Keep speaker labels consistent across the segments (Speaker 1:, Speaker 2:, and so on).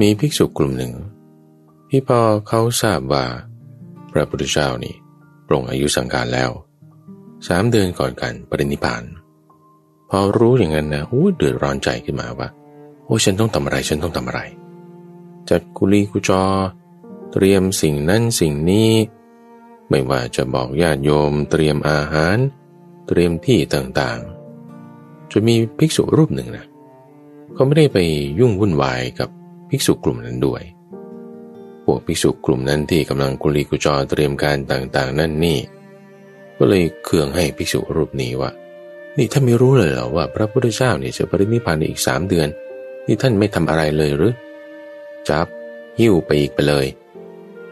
Speaker 1: มีภิกษุกลุ่มหนึ่ง ที่พอเขาทราบว่า พระพุทธเจ้านี่ปรงอายุสังการแล้วสามเดือนก่อนกันปรินิพาน พอรู้อย่างนั้นนะโอ้เดือดร้อนใจขึ้นมาว่าโอ้ฉันต้องทำอะไรฉันต้องทำอะไร จัดกุลีกุจอ เตรียมสิ่งนั้นสิ่งนี้ ไม่ว่าจะบอกญาติโยม เตรียมอาหาร เตรียมที่ต่างๆจะมีภิกษุรูปหนึ่งนะเขาไม่ได้ไปยุ่งวุ่นวายกับ ภิกษุกลุ่มนั้นด้วย พวกภิกษุกลุ่มนั้นที่กำลังกุลีกุจอเตรียมการต่างๆ นั่นนี่ ก็เลยเคืองให้ภิกษุรูปนี้ว่า นี่ท่านไม่รู้เลยเหรอว่า พระพุทธเจ้าเนี่ยจะปรินิพพานในอีกสามเดือน นี่ท่านไม่ทำอะไรเลยหรือ จับหิ้วไปอีกไปเลย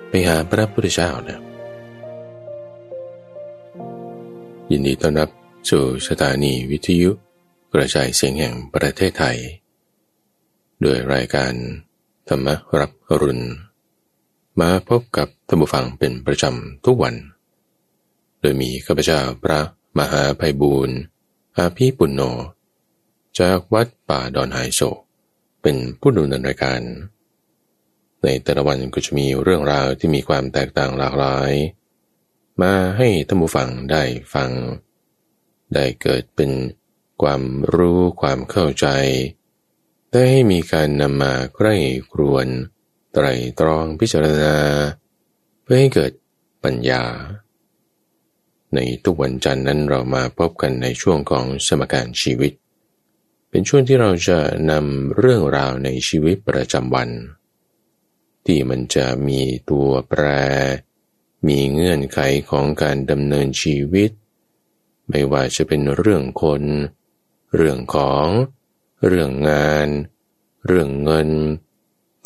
Speaker 1: ไปหาพระพุทธเจ้านะยินดีต้อนรับสู่สถานีวิทยุกระจายเสียงแห่งประเทศไทยด้วยรายการ ธรรมรับอรุณ มาพบกับท่านผู้ฟังเป็นประจำทุกวัน โดยมีข้าพเจ้าพระมหาภัยบูรณ์อาภีปุณโญจากวัดป่าดอนหายโศกเป็นผู้ดำเนินรายการ ในแต่ละวันก็จะมีเรื่องราวที่มีความแตกต่างหลากหลาย มาให้ท่านผู้ฟังได้ฟัง ได้เกิดเป็นความรู้ความเข้าใจ ได้ให้มีการนำมาใกล้ครวน ไตรตรองพิจารณา เพื่อให้เกิดปัญญา ในทุกวันจันทร์นั้นเรามาพบกันในช่วงของสมการชีวิต เป็นช่วงที่เราจะนำเรื่องราวในชีวิตประจำวัน ที่มันจะมีตัวแปร มีเงื่อนไขของการดำเนินชีวิต ไม่ว่าจะเป็นเรื่องคน เรื่องของ เรื่องงาน เรื่องเงิน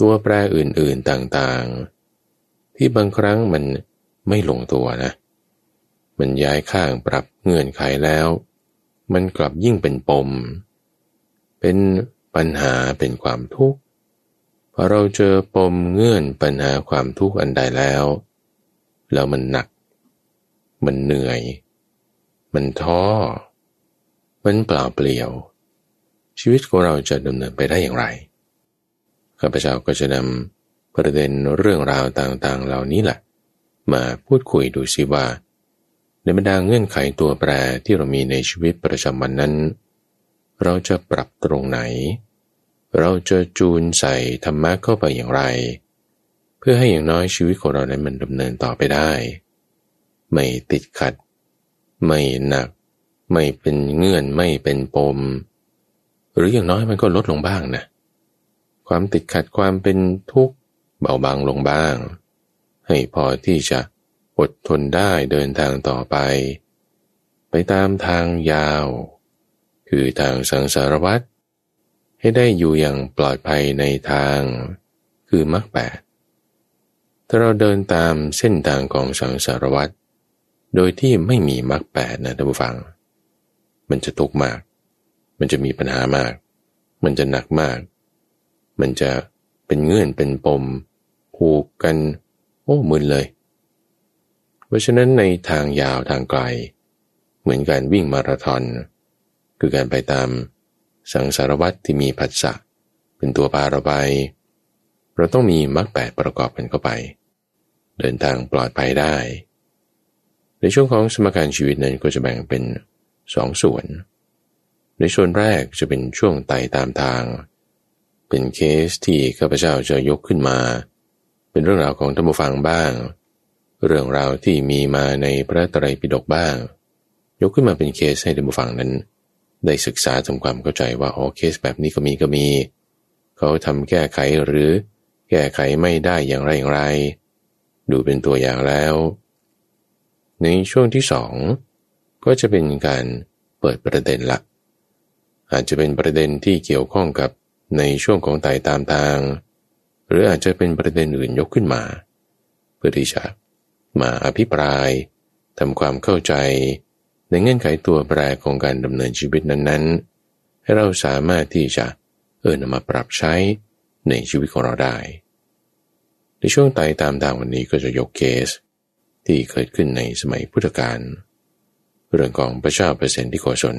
Speaker 1: ตัวแปรอื่นๆต่างๆ ที่บางครั้งมันไม่ลงตัวนะ มันย้ายข้างปรับเงื่อนไขแล้ว มันกลับยิ่งเป็นปม เป็นปัญหาเป็นความทุกข์พอเราเจอปมเงื่อนปัญหาความทุกข์อันใดแล้ว แล้วมันหนัก มันเหนื่อย มันท้อ มันเปล่าเปลี่ยว ชีวิตของเราจะดำเนินไปได้อย่างไรข้าพเจ้าก็จะนำประเด็นเรื่องราวต่างๆ เหล่านี้แหละ มาพูดคุยดูสิว่า ในบรรดาเงื่อนไขตัวแปรที่เรามีในชีวิตประจำวันนั้น เราจะปรับตรงไหน เราจะจูนใส่ธรรมะเข้าไปอย่างไร เพื่อให้อย่างน้อยชีวิตของเรานั้นมันดำเนินต่อไปได้ ไม่ติดขัด ไม่หนัก ไม่เป็นเงื่อนไม่เป็นปม หรืออย่างน้อยมันก็ลดลงบ้างนะ ความติดขัดความเป็นทุกข์เบาบางลงบ้าง ให้พอที่จะอดทนได้เดินทางต่อไป ไปตามทางยาว คือทางสังสารวัตรให้ได้อยู่อย่างปลอดภัยในทาง คือมรรคแปดถ้าเราเดินตามเส้นทางของสังสารวัตรโดยที่ไม่มีมรรคแปดนะท่านผู้ฟัง มันจะทุกข์มาก มันจะมีปัญหามาก มันจะหนักมาก มันจะเป็นเงื่อนเป็นปมผูกกัน โอ้มึนเลย เพราะฉะนั้นในทางยาวทางไกล เหมือนการวิ่งมาราธอน คือการไปตามสังสารวัตรที่มีผัสสะเป็นตัวพาเราไป เราต้องมีมรรคแปดประกอบกันเข้าไป เดินทางปลอดภัยได้ ในช่วงของสมการชีวิตนั้นก็จะแบ่งเป็นสองส่วน ในช่วงแรกจะเป็นช่วงไต่ตามทาง เป็นเคสที่ข้าพเจ้าจะยกขึ้นมา เป็นเรื่องราวของธรรมฟังบ้าง เรื่องราวที่มีมาในพระตรัยปิฎกบ้าง ยกขึ้นมาเป็นเคสให้ธรรมฟังนั้น ได้ศึกษาทำความเข้าใจว่าโอเคสแบบนี้ก็มีก็มี เขาทำแก้ไขหรือแก้ไขไม่ได้อย่างไรอย่างไร ดูเป็นตัวอย่างแล้ว ในช่วงที่สองก็จะเป็นการเปิดประเด็นละ อาจจะเป็นประเด็นที่เกี่ยวข้องกับในช่วงของไต่ตามทาง หรืออาจจะเป็นประเด็นอื่นยกขึ้นมา เพื่อที่จะมาอภิปรายทำความเข้าใจ ในเงื่อนไขตัวแปรของการดำเนินชีวิตนั้นๆ ให้เราสามารถที่จะเออนำมาปรับใช้ในชีวิตของเราได้ ในช่วงไต่ตามทางวันนี้ก็จะยกเคส ที่เกิดขึ้นในสมัยพุทธกาลเรื่องของพระเจ้าเปอร์เซนต์ที่โกศล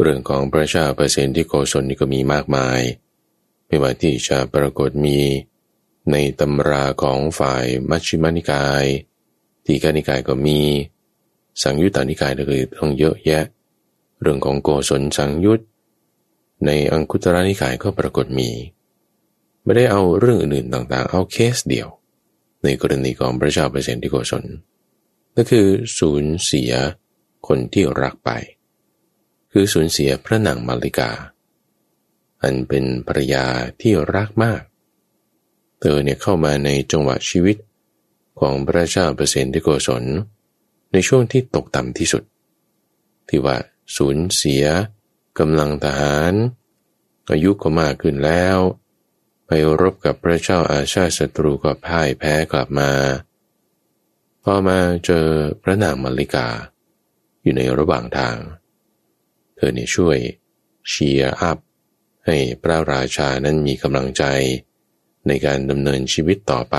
Speaker 1: เรื่องของพระเจ้าเปอร์เซนที่โกศลนี่ก็มีมากมาย ไม่ว่าที่จะปรากฏมีในตำราของฝ่ายมัชฌิมานิกาย ทีฆานิกายก็มี สังยุตตานิกายก็คือต้องเยอะแยะ เรื่องของโกศลสังยุตในอังคุตระนิกายก็ปรากฏมี ไม่ได้เอาเรื่องอื่นๆต่างๆ เอาเคสเดียว ในกรณีของพระเจ้าเปรตที่โกศลก็คือสูญเสียคนที่รักไป คือสูญเสียพระนางมาริกา อันเป็นภรรยาที่รักมาก เธอเนี่ยเข้ามาในจังหวะชีวิตของพระเจ้าเปรตที่โกศลในช่วงที่ตกต่ำที่สุด ที่ว่าสูญเสียกำลังทหาร อายุก็มากขึ้นแล้ว ไปรบกับพระเจ้าอาชาศัตรูก็พ่ายแพ้กลับมาพอมาเจอพระนางมาริกา อยู่ในระหว่างทาง เธอเนี่ยช่วยเชียร์อัพ ให้พระราชานั้นมีกำลังใจ ในการดำเนินชีวิตต่อไป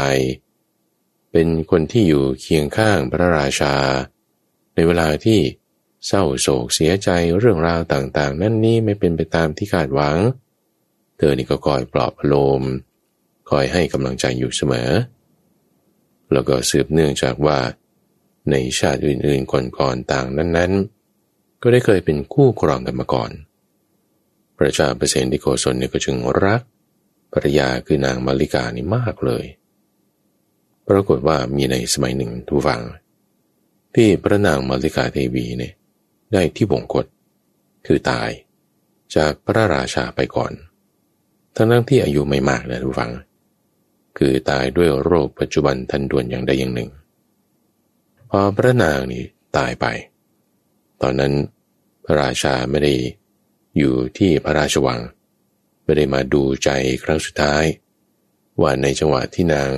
Speaker 1: เป็นคนที่อยู่เคียงข้างพระราชา ในเวลาที่เศร้าโศกเสียใจเรื่องราวต่างๆ นั่นนี่ไม่เป็นไปตามที่คาดหวัง เธอนี่ก็คอยปลอบโลม คอยให้กำลังใจอยู่เสมอ แล้วก็สืบเนื่องจากว่า ในชาติอื่นๆก่อนๆต่างนั้นๆ ก็ได้เคยเป็นคู่ครองกันมาก่อน พระเจ้าเปรตที่โกศลเนี่ยก็จึงรักภรรยาคือนางมาริกานี่มากเลย ปรากฏว่ามีในสมัยหนึ่งทุกฝัง ที่พระนางมาริกาเทวีเนี่ยได้ที่บงกฎคือตายจากพระราชาไปก่อน ทั้งนั้นที่อายุไม่มากนะทุกฝัง คือตายด้วยโรคปัจจุบันทันด่วนอย่างใดอย่างหนึ่ง พอพระนางนี่ตายไป ตอนนั้นพระราชาไม่ได้อยู่ที่พระราชวัง ไม่ได้มาดูใจครั้งสุดท้าย ว่าในจังหวะที่นาง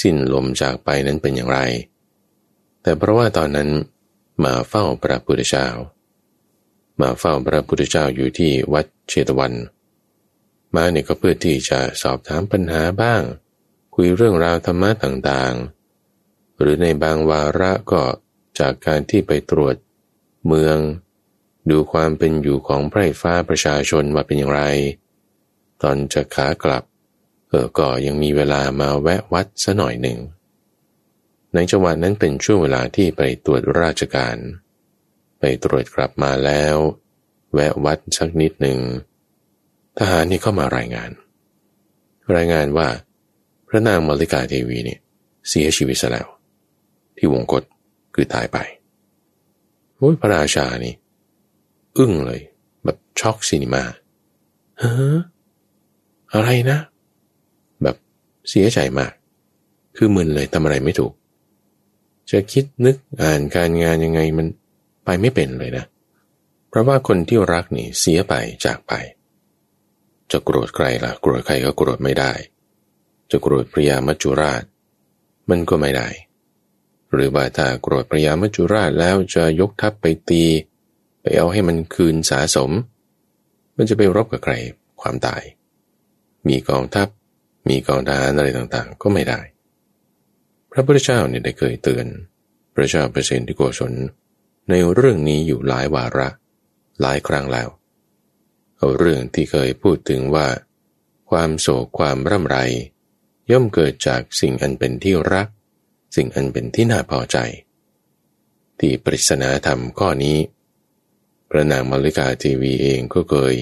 Speaker 1: สิ้นลมจากไปนั้นเป็นอย่างไร แต่เพราะว่าตอนนั้นมาเฝ้าพระพุทธเจ้า มาเฝ้าพระพุทธเจ้าอยู่ที่วัดเชตวัน มาเนี่ยก็เพื่อที่จะสอบถามปัญหาบ้าง คุยเรื่องราวธรรมะต่างๆ หรือในบางวาระก็จากการที่ไปตรวจ เมือง ดูความเป็นอยู่ของไพร่ฟ้าประชาชนว่าเป็นอย่างไร ตอนจะขากลับเออก็ยังมีเวลามาแวะวัดซะหน่อยหนึ่ง ในจังหวะนั้นเป็นช่วงเวลาที่ไปตรวจราชการ ไปตรวจกลับมาแล้ว แวะวัดสักนิดหนึ่ง ทหารนี่เข้ามารายงาน รายงานว่า พระนางมลิกาเทวีเนี่ยเสียชีวิตแล้ว ที่วงกฏคือตายไป โอ้ยพระราชานี่ อึ้งเลย แบบช็อกซีนิมาเฮ้ออะไรนะ แบบเสียใจมาก คือมึนเลยทำอะไรไม่ถูก จะคิดนึกอ่านการงานยังไงมันไปไม่เป็นเลยนะ เพราะว่าคนที่รักนี่เสียไปจากไป จะโกรธใครล่ะ โกรธใครก็โกรธไม่ได้ จะโกรธพระยามัจจุราช มันก็ไม่ได้ หรือว่าถ้าโกรธพระยามัจจุราชแล้วจะยกทัพไปตี ไปเอาให้มันคืนสาสม มันจะไปรบกับใครความตาย มีกองทัพ มีกองทหารอะไรต่างๆ ก็ไม่ได้ พระพุทธเจ้าเนี่ยได้เคยเตือน พระเจ้าเปรตที่โกศลในเรื่องนี้อยู่หลายวาระ หลายครั้งแล้วเอาเรื่องที่เคยพูดถึงว่า ความโศกความร่ำไร ย่อมเกิดจากสิ่งอันเป็นที่รัก สิ่งอันเป็นที่น่าพอใจ ที่ปริศนาธรรมข้อนี้ พระนางมลิกาทีวีเองก็เคย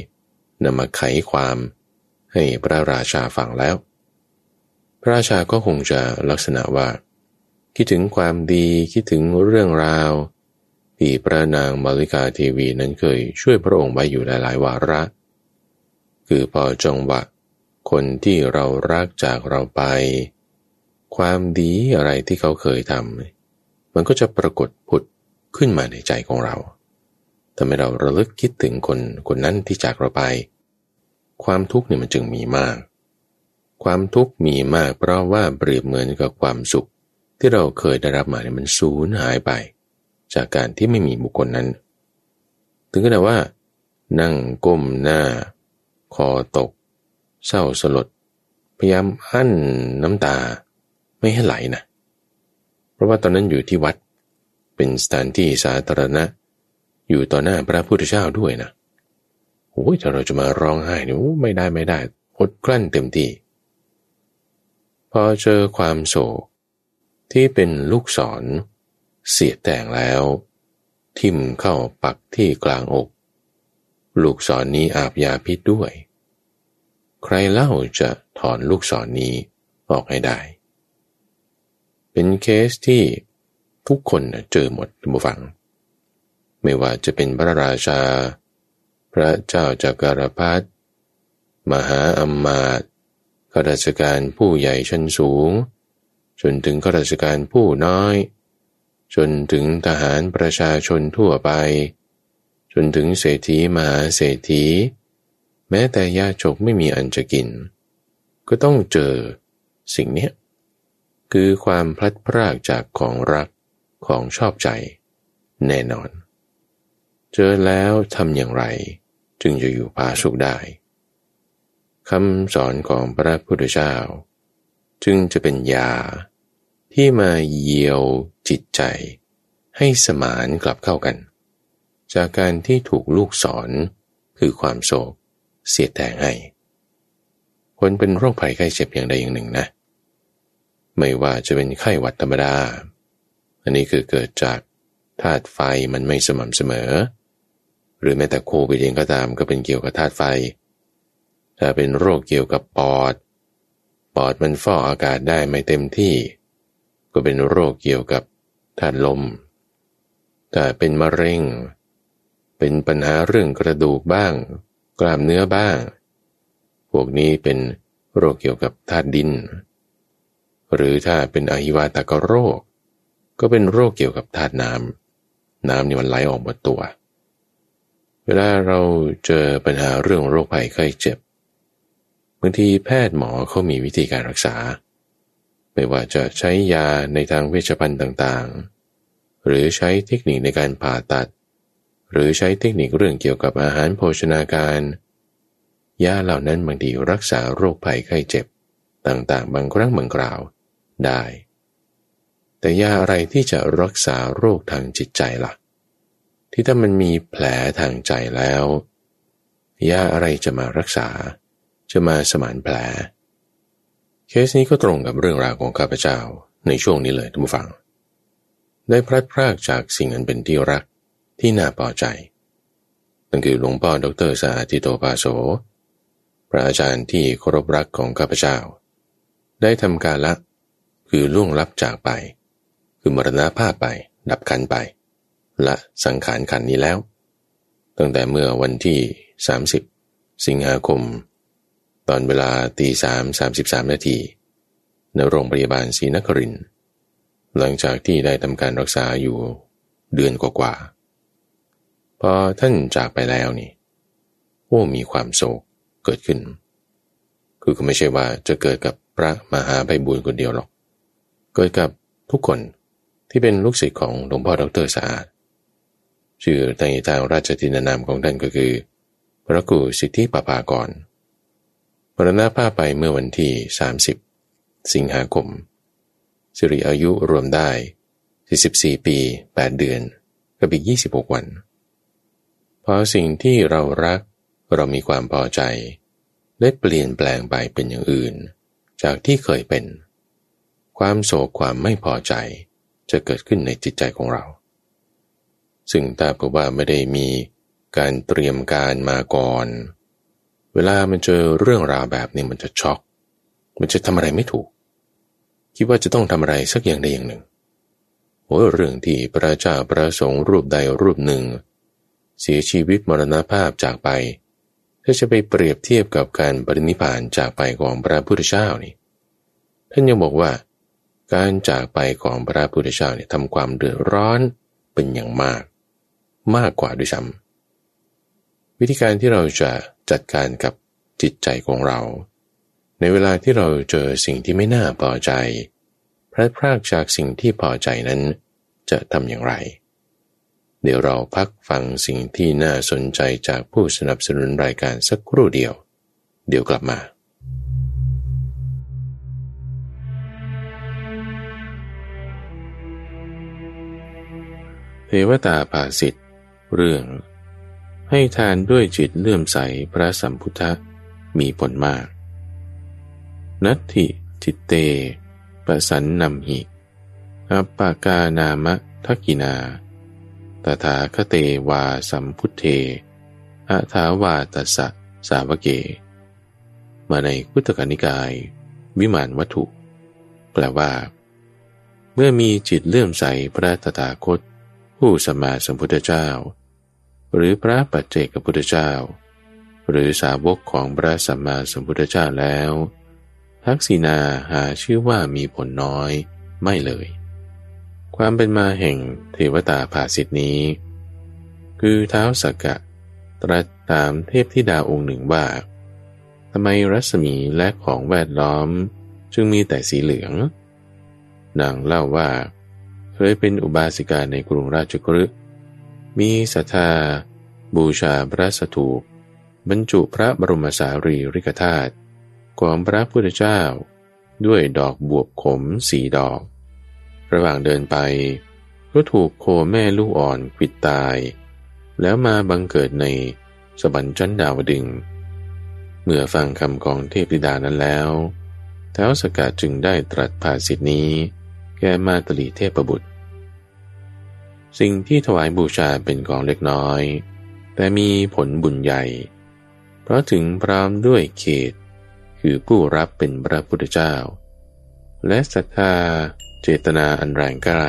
Speaker 1: นำมาไขความให้พระราชาฟังแล้ว พระราชาก็คงจะลักษณะว่า คิดถึงความดีคิดถึงเรื่องราว ที่พระนางมาริกาทีวีนั้นเคยช่วยพระองค์ไว้อยู่หลาย ๆ วาระ คือพอจงหวะคนที่เรารักจากเราไป ความดีอะไรที่เขาเคยทำมันก็จะปรากฏผุดขึ้นมาในใจของเราทำให้เราระลึกคิดถึงคนคนนั้นที่จากเราไป ความทุกข์เนี่ยมันจึงมีมาก ความทุกข์มีมากเพราะว่าเปรียบเหมือนกับความสุข ที่เราเคยได้รับมาเนี่ยมันสูญหายไป จากการที่ไม่มีบุคคลนั้น ถึงขนาดว่า นั่งก้มหน้า คอตก เศร้าสลด พยายามอั้นน้ำตา ไม่ให้ไหลนะเพราะว่าตอนนั้นอยู่ที่วัด เป็นสถานที่สาธารณะ อยู่ต่อหน้าพระพุทธเจ้าด้วยนะโอ้ยถ้าเราจะมาร้องไห้เนี่ยไม่ได้ไม่ได้อดกลั้นเต็มที่พอเจอความโศกที่เป็นลูกศร เสียดแต่งแล้ว ทิ่มเข้าปักที่กลางอก ลูกศรนนี้อาบยาพิษด้วย ใครเล่าจะถอนลูกศรนนี้ออกให้ได้ เป็นเคสที่ทุกคนเจอหมดทุกฝัง ไม่ว่าจะเป็นพระราชา พระเจ้าจักรพรรดิมหาอัมมาตข้าราชการผู้ใหญ่ชั้นสูง จนถึงข้าราชการผู้น้อย จนถึงทหารประชาชนทั่วไป จนถึงเศรษฐีมหาเศรษฐี แม้แต่ยาจกไม่มีอันจะกิน ก็ต้องเจอสิ่งนี้ คือความพลัดพรากจากของรักของชอบใจ แน่นอน เจอแล้วทำอย่างไร จึงจะอยู่ผาสุขได้คำสอนของพระพุทธเจ้า จึงจะเป็นยาที่มาเยียวจิตใจ ให้สมานกลับเข้ากัน จากการที่ถูกลูกสอนคือความโศกเสียแต่งให้คนเป็นโรคภัยไข้เจ็บอย่างใดอย่างหนึ่งนะ ไม่ว่าจะเป็นไข้หวัดธรรมดา อันนี้คือเกิดจากธาตุไฟมันไม่สม่ำเสมอ หรือแม้แต่โควิดเองก็ตามก็เป็นเกี่ยวกับธาตุไฟ ถ้าเป็นโรคเกี่ยวกับปอด ปอดมันฟ่ออากาศได้ไม่เต็มที่ ก็เป็นโรคเกี่ยวกับธาตุลมถ้าเป็นมะเร็ง เป็นปัญหาเรื่องกระดูกบ้าง กล้ามเนื้อบ้าง พวกนี้เป็นโรคเกี่ยวกับธาตุดิน หรือถ้าเป็นอหิวาตกโรค ก็เป็นโรคเกี่ยวกับธาตุน้ำ น้ำนี่มันไหลออกหมดตัว เวลาเราเจอปัญหาเรื่องโรคภัยไข้เจ็บบางทีแพทย์หมอเขามีวิธีการรักษา ไม่ว่าจะใช้ยาในทางเวชภัณฑ์ต่างๆ หรือใช้เทคนิคในการผ่าตัด หรือใช้เทคนิคเรื่องเกี่ยวกับอาหารโภชนาการ ยาเหล่านั้นบางทีรักษาโรคภัยไข้เจ็บต่างๆ บางครั้งบางคราว ได้ แต่ยาอะไรที่จะรักษาโรคทางจิตใจละ่ะ ที่ถ้ามันมีแผลทางใจแล้วยาอะไรจะมารักษา จะมาสมานแผล เคสนี้ก็ตรงกับเรื่องราวของข้าพเจ้าในช่วงนี้เลยท่านผู้ฟังได้พลัดพรากจากสิ่งอันเป็นที่รักที่น่าพอใจนั่นคือหลวงพ่อดรสาธิโตปาโส พระอาจารย์ที่เคารพรักของข้าพเจ้า ได้ทำการละ คือล่วงลับจากไป คือมรณาภาพไป ดับขันไป ละสังขารขันนี้แล้ว ตั้งแต่เมื่อวันที่ 30 สิงหาคม ตอนเวลาตีสามสามสิบสามนาทีในโรงพยาบาลศรีนคริน หลังจากที่ได้ทำการรักษาอยู่เดือนกว่าๆพอท่านจากไปแล้วนี่โอ้มีความโศกเกิดขึ้น คือก็ไม่ใช่ว่าจะเกิดกับพระมหาไพบุญคนเดียวหรอก เกิดกับทุกคนที่เป็นลูกศิษย์ของหลวงพ่อดรสะอาดชื่อในทางราชทินานามของท่านก็คือ พระกุสิทธิปปากรมรณภาพไปเมื่อวันที่ 30 สิงหาคม สิริอายุรวมได้ 44 ปี 8 เดือนกับอีก 26 วัน พอสิ่งที่เรารักเรามีความพอใจ ได้เปลี่ยนแปลงไปเป็นอย่างอื่น จากที่เคยเป็น ความโศกความไม่พอใจจะเกิดขึ้นในจิตใจของเรา ซึ่งถ้ากับว่าไม่ได้มีการเตรียมการมาก่อน เวลามันเจอเรื่องราวแบบนี้มันจะช็อก มันจะทำอะไรไม่ถูก คิดว่าจะต้องทำอะไรสักอย่างใดอย่างหนึ่งโอ้เรื่องที่พระเจ้าประสงค์รูปใดรูปหนึ่ง เสียชีวิตมรณภาพจากไปถ้าจะไปเปรียบเทียบกับการปรินิพานจากไปของพระพุทธเจ้านี่ท่านยังบอกว่า การจากไปของพระพุทธเจ้าเนี่ยทำความเดือดร้อนเป็นอย่างมาก มากกว่าด้วยซ้ำวิธีการที่เราจะจัดการกับจิตใจของเรา ในเวลาที่เราเจอสิ่งที่ไม่น่าพอใจพลัดพรากจากสิ่งที่พอใจนั้นจะทำอย่างไร เดี๋ยวเราพักฟังสิ่งที่น่าสนใจจากผู้สนับสนุนรายการสักครู่เดียว เดี๋ยวกลับมา เทวตาภาสิทธิ์เรื่อง ให้ทานด้วยจิตเลื่อมใสพระสัมพุทธมีผลมาก นัตถิจิตเตปสันนำหิอัปปากานามะทักินา ตถาคเตวาสัมพุทเทอะถาวาตสะสาวเก มาในพุทธกนิกาย วิมานวัตถุ แปลว่า เมื่อมีจิตเลื่อมใสพระตถาคต ผู้สมมาสัมพุทธเจ้า หรือพระปัจเจกพุทธเจ้า หรือสาวกของพระสัมมาสัมพุทธเจ้าแล้ว ทักษิณาหาชื่อว่ามีผลน้อยไม่เลย ความเป็นมาแห่งเทวตาภาสิทธินี้ คือเท้าสักกะ ตรัสตามเทพธิดาองค์หนึ่งว่าทำไมรัศมีและของแวดล้อมจึงมีแต่สีเหลืองนางเล่าว่า เคยเป็นอุบาสิกาในกรุงราชกฤห์มีศรัทธา บูชาพระสถูปบรรจุพระบรมสารีริกธาตุของพระพุทธเจ้า ด้วยดอกบวบขมสีดอก ระหว่างเดินไป ก็ถูกโคแม่ลูกอ่อนขิดตาย แล้วมาบังเกิดในสวรรค์ชั้นดาวดึง เมื่อฟังคำของเทพธิดานั้นแล้วแท้วสกัดจึงได้ตรัสภาสิทนี้ แก่มาตลีเทพบุตร สิ่งที่ถวายบูชาเป็นของเล็กน้อย แต่มีผลบุญใหญ่ เพราะถึงพร้อมด้วยเขต คือผู้รับเป็นพระพุทธเจ้า และศรัทธาเจตนาอันแรงกล้า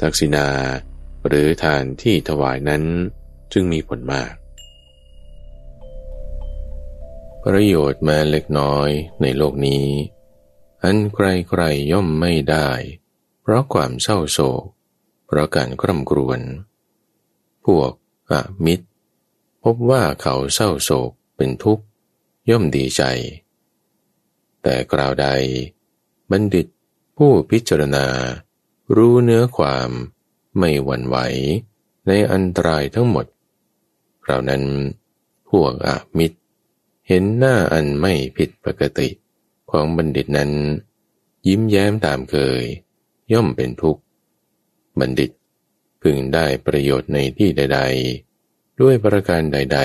Speaker 1: ทักษิณาหรือทานที่ถวายนั้นจึงมีผลมาก ประโยชน์แม้เล็กน้อยในโลกนี้ อันใครๆย่อมไม่ได้ เพราะความเศร้าโศก เพราะการกร่ำกรวนพวกอมิตร พบว่าเขาเศร้าโศกเป็นทุกข์ ย่อมดีใจ แต่กล่าวใด บัณฑิตผู้พิจารณา รู้เนื้อความไม่หวั่นไหว ในอันตรายทั้งหมดคราวนั้น พวกอมิตร เห็นหน้าอันไม่ผิดปกติ ของบัณฑิตนั้น ยิ้มแย้มตามเคย ย่อมเป็นทุกข์ บัณฑิตพึงได้ประโยชน์ในที่ใด ๆ ด้วยประการใด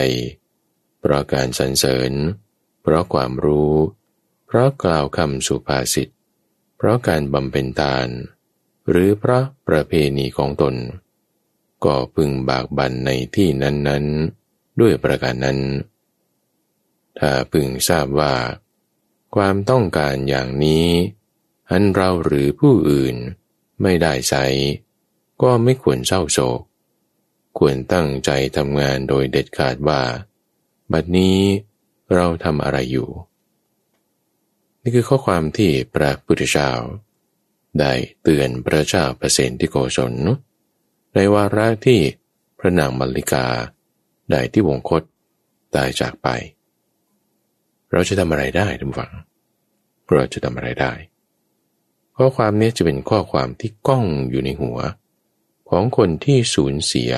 Speaker 1: ๆ เพราะการสรรเสริญ เพราะความรู้ เพราะกล่าวคำสุภาษิต เพราะการบำเพ็ญทาน หรือพระประเพณีของตน ก็พึงบากบันในที่นั้น ๆ ด้วยประการนั้น ถ้าพึงทราบว่า ความต้องการอย่างนี้ อันเราหรือผู้อื่นไม่ได้ใช้ก็ไม่ควรเศร้าโศก ควรตั้งใจทำงานโดยเด็ดขาดว่า บัดนี้เราทำอะไรอยู่ นี่คือข้อความที่พระพุทธเจ้าได้เตือนพระเจ้าเปรเซนที่โกศลในวาระที่พระนางมัลลิกา ได้ที่วงคตตายจากไป เราจะทำอะไรได้ทุกฝัง เราจะทำอะไรได้ ข้อความนี้จะเป็นข้อความที่ก้องอยู่ในหัว ของคนที่สูญเสีย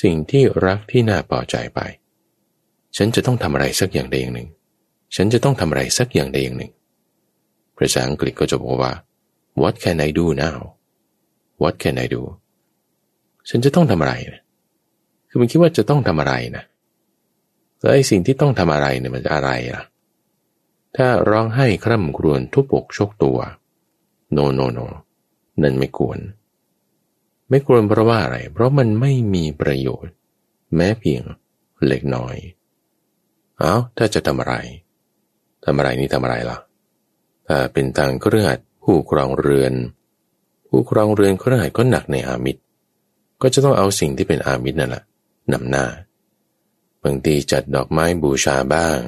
Speaker 1: สิ่งที่รักที่น่าพอใจไป ฉันจะต้องทำอะไรสักอย่างใดอย่างหนึ่ง ฉันจะต้องทำอะไรสักอย่างใดอย่างหนึ่ง ภาษาอังกฤษก็จะบอกว่า what can I do now what can I do ฉันจะต้องทำอะไรนะคือมันคิดว่าจะต้องทำอะไรนะ แล้วไอ้สิ่งที่ต้องทำอะไรเนี่ยมันจะอะไรล่ะ ถ้าร้องไห้คร่ำครวญทุบอกชกตัว no no no นั่นไม่ควร ไม่ควรเพราะว่าอะไร เพราะมันไม่มีประโยชน์ แม้เพียงเล็กน้อย เอาถ้าจะทำอะไรทำอะไรนี่ทำอะไรล่ะ ถ้าเป็นต่างเครือขัดผู้ครองเรือน ผู้ครองเรือนเครือขัดก็หนักในอามิตร ก็จะต้องเอาสิ่งที่เป็นอามิตรนั่นแหละนำหน้า บางทีจัดดอกไม้บูชาบ้าง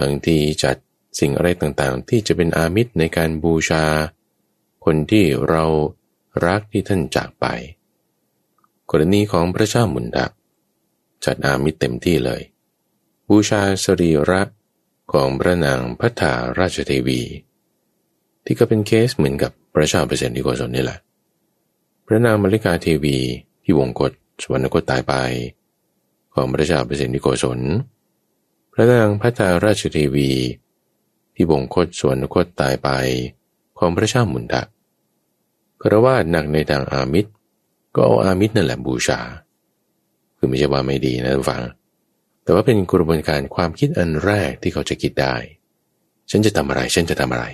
Speaker 1: บางทีจัดสิ่งอะไรต่างๆ ที่จะเป็นอามิตรในการบูชา คนที่เรารักที่ท่านจากไป กรณีของพระเจ้ามุนดักจัดอามิตรเต็มที่เลย บูชาสรีระของพระนางพัฒาราชเทวี ที่ก็เป็นเคสเหมือนกับพระชาเปร์เซนติโกศลนี่แหละ พระนางมริกาเทวีที่วงกฏสวรรคตตายไป ของพระชาเปร์เซนติโกศล พระนางพัฒาราชเทวี ที่วงคตสวรรคตตายไปของพระเจ้ามุนดักครว่าหนักในทางอามิตร ก็เอาอามิตรนั่นแหละบูชา คือไม่ใช่ว่าไม่ดีนะทุกฝัง แต่ว่าเป็นกระบวนการความคิดอันแรกที่เขาจะคิดได้ ฉันจะทำอะไร ฉันจะทำอะไร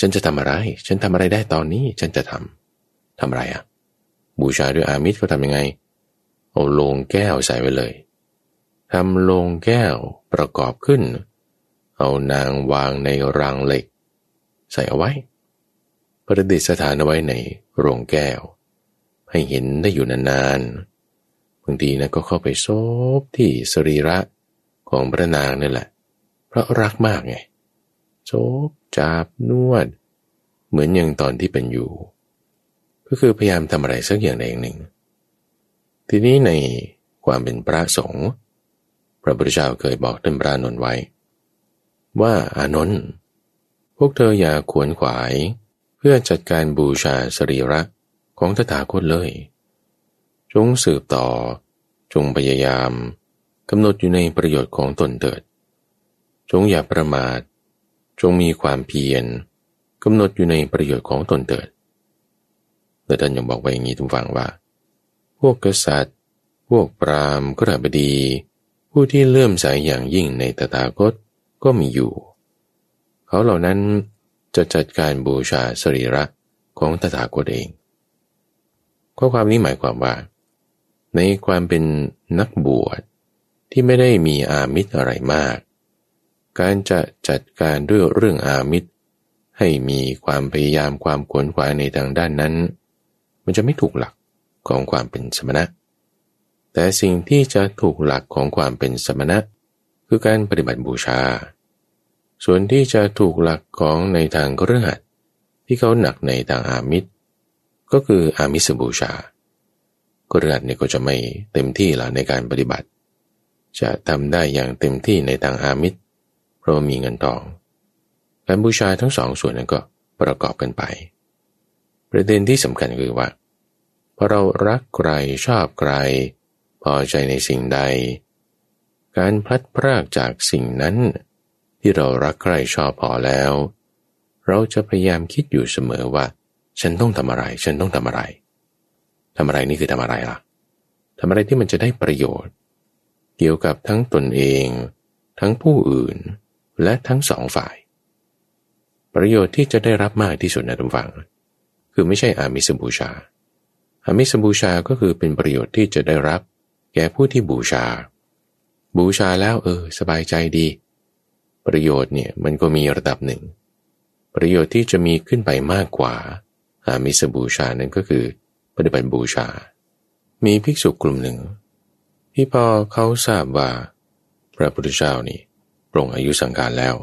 Speaker 1: ฉันจะทำอะไร ฉันทำอะไรได้ตอนนี้ ฉันจะทำทำอะไรอะ่ะ บูชาด้วยอามิตรก็ทำยังไง เอาโลงแก้วใส่ไว้เลยทำโลงแก้วประกอบขึ้น เอานางวางในรางเหล็ก ใส่เอาไว้ ประดิษฐานเอาไว้ในโรงแก้ว ให้เห็นได้อยู่นานๆบางทีนะก็เข้าไปซบที่สรีระของพระนางนี่แหละ เพราะรักมากไงโซบจับนวด เหมือนอย่างตอนที่เป็นอยู่ ก็คือพยายามทำอะไรสักอย่างใดอย่างหนึ่ง ทีนี้ในความเป็นพระสงฆ์พระพุทธเจ้าเคยบอกท่านพระนนท์ไว้ ว่าอานนท์พวกเธออย่าขวนขวาย เพื่อจัดการบูชาสรีระของตถาคตเลย จงสืบต่อ จงพยายามกำหนดอยู่ในประโยชน์ของตนเถิด จงอย่าประมาท จงมีความเพียรกำหนดอยู่ในประโยชน์ของตนเถิดและท่านยังบอกไว้อย่างนี้ทุกฝังว่า พวกกษัตริย์ พวกปรามกระบดี ผู้ที่เลื่อมใสยอย่างยิ่งในตถาคตก็มีอยู่ เขาเหล่านั้นจะจัดการบูชาสรีระของตถาคตเอง ข้อความนี้หมายความว่า ในความเป็นนักบวชที่ไม่ได้มีอามิตรอะไรมาก การจะจัดการด้วยเรื่องอามิตร ให้มีความพยายามความขวนขวายในทางด้านนั้น มันจะไม่ถูกหลัก ของความเป็นสมณะ แต่สิ่งที่จะถูกหลักของความเป็นสมณะ คือการปฏิบัติบูชา ส่วนที่จะถูกหลักของในทางเรื่องที่เขาหนักในทางอามิตรก็คืออามิสบูชาก็เรื่องเนี่ยก็จะไม่เต็มที่ละในการปฏิบัติ จะทำได้อย่างเต็มที่ในทางอามิตรเพราะมีเงินทองการบูชาทั้งสองส่วนนั้นก็ประกอบกันไป ประเด็นที่สำคัญคือว่า เรารักใครชอบใคร พอใจในสิ่งใด การพลัดพรากจากสิ่งนั้น ที่เรารักใครชอบพอแล้ว เราจะพยายามคิดอยู่เสมอว่า ฉันต้องทำอะไร ฉันต้องทำอะไรทำอะไรนี่คือทำอะไรล่ะทำอะไรที่มันจะได้ประโยชน์ เกี่ยวกับทั้งตนเอง ทั้งผู้อื่น และทั้งสองฝ่าย ประโยชน์ที่จะได้รับมากที่สุดนะทุกฝัง คือไม่ใช่อามิสบูชา อามิสบูชาก็คือเป็นประโยชน์ที่จะได้รับ แก่ผู้ที่บูชา บูชาแล้วเออ สบายใจดี ประโยชน์เนี่ยมันก็มีระดับหนึ่ง ประโยชน์ที่จะมีขึ้นไปมากกว่า อามิสบูชานั้นก็คือปฏิบัติบูชา มีภิกษุกลุ่มหนึ่ง ที่พอเขาทราบว่า พระพุทธเจ้านี่ปรงอายุสังการแล้ว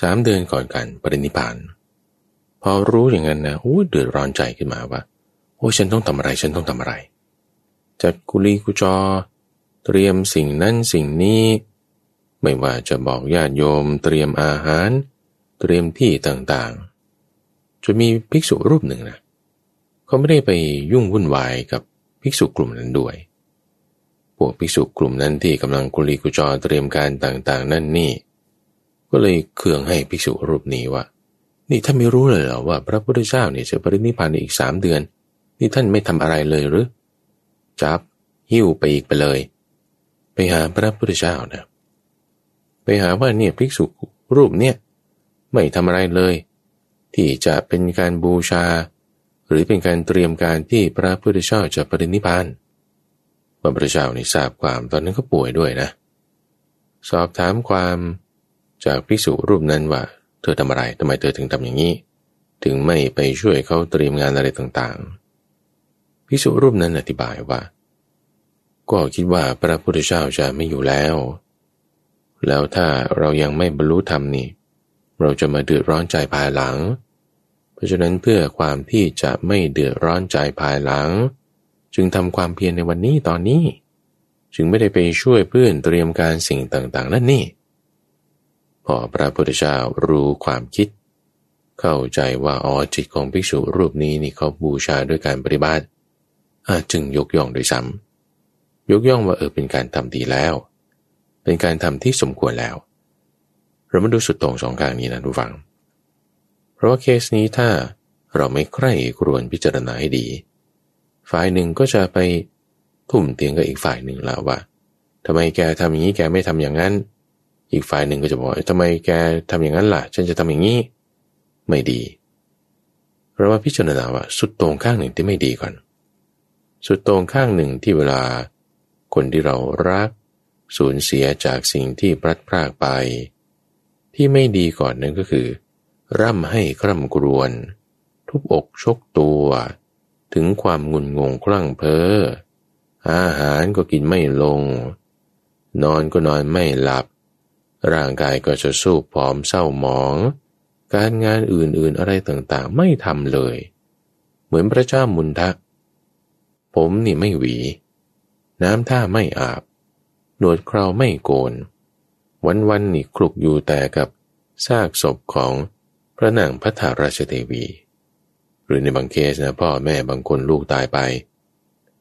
Speaker 1: สามเดือนก่อนกันปรินิพาน พอรู้อย่างนั้นนะโอ้เดือดร้อนใจขึ้นมาว่า โอ้ฉันต้องทำอะไร ฉันต้องทำอะไร จัดกุลีกุจอ เตรียมสิ่งนั้นสิ่งนี้ ไม่ว่าจะบอกญาติโยม เตรียมอาหาร เตรียมที่ต่างๆ จะมีภิกษุรูปหนึ่งนะเขาไม่ได้ไปยุ่งวุ่นวายกับภิกษุกลุ่มนั้นด้วย พวกภิกษุกลุ่มนั้นที่กำลังกุลีกุจอเตรียมการต่างๆ นั่นนี่ ก็เลยเคืองให้ภิกษุรูปนี้ว่า นี่ท่าไม่รู้เลยเหรอว่า พระพุทธเจ้าเนี่ยจะปรินิพพานในอีกสามเดือน นี่ท่านไม่ทำอะไรเลยหรือจับหิ้วไปอีกไปเลย ไปหาพระพุทธเจ้านะ ไปหาว่าเนี่ยภิกษุรูปเนี่ยไม่ทำอะไรเลย ที่จะเป็นการบูชา หรือเป็นการเตรียมการที่พระพุทธเจ้าจะปรินิพพานพระพุทธเจ้านี่ทราบความตอนนั้นก็ป่วยด้วยนะ สอบถามความจากภิกษุรูปนั้นว่า เธอทำอะไรทำไมเธอถึงทำอย่างนี้ ถึงไม่ไปช่วยเขาเตรียมงานอะไรต่างๆ ภิกษุรูปนั้นอธิบายว่า ก็คิดว่าพระพุทธเจ้าจะไม่อยู่แล้ว แล้วถ้าเรายังไม่บรรลุธรรมนี่ เราจะมาเดือดร้อนใจภายหลัง เพราะฉะนั้นเพื่อความที่จะไม่เดือดร้อนใจภายหลัง จึงทำความเพียรในวันนี้ตอนนี้ จึงไม่ได้ไปช่วยเพื่อนเตรียมการสิ่งต่างๆ นั่นนี่ พอพระพุทธเจ้ารู้ความคิด เข้าใจว่าอ๋อจิตของภิกษุรูปนี้นี่เขาบูชาด้วยการปฏิบัติ อาจึงยกย่องโดยซ้ำยกย่องว่าเออเป็นการทำดีแล้ว เป็นการทำที่สมควรแล้ว เรามาดูสุดตรงสองข้างนี้นะทุกฝัง เพราะว่าเคสนี้ถ้าเราไม่ใคร่ครวญพิจารณาให้ดี ฝ่ายหนึ่งก็จะไปทุ่มเตียงกับอีกฝ่ายหนึ่งแล้วว่าทำไมแกทำอย่างนี้แกไม่ทำอย่างนั้น อีกฝ่ายหนึ่งก็จะบอกทำไมแกทำอย่างนั้นล่ะ ฉันจะทำอย่างนี้ ไม่ดีเราว่าพิจารณาว่าสุดตรงข้างหนึ่งที่ไม่ดีก่อน สุดตรงข้างหนึ่งที่เวลา คนที่เรารัก สูญเสียจากสิ่งที่พลัดพรากไป ที่ไม่ดีก่อนนั่นก็คือ ร่ำให้คร่ำกรวน ทุบอกชกตัว ถึงความงุนงงคลั่งเพ้ออาหารก็กินไม่ลง นอนก็นอนไม่หลับ ร่างกายก็จะสู้ผอมเศร้าหมอง การงานอื่นๆอะไรต่างๆ ไม่ทำเลย เหมือนพระเจ้ามุนทะ ผมนี่ไม่หวี น้ำท่าไม่อาบ หนวดคราวไม่โกน วันๆนี่คลุกอยู่แต่กับซากศพของพระนางพัทาราชเทวี หรือในบางเคสนะพ่อแม่บางคนลูกตายไป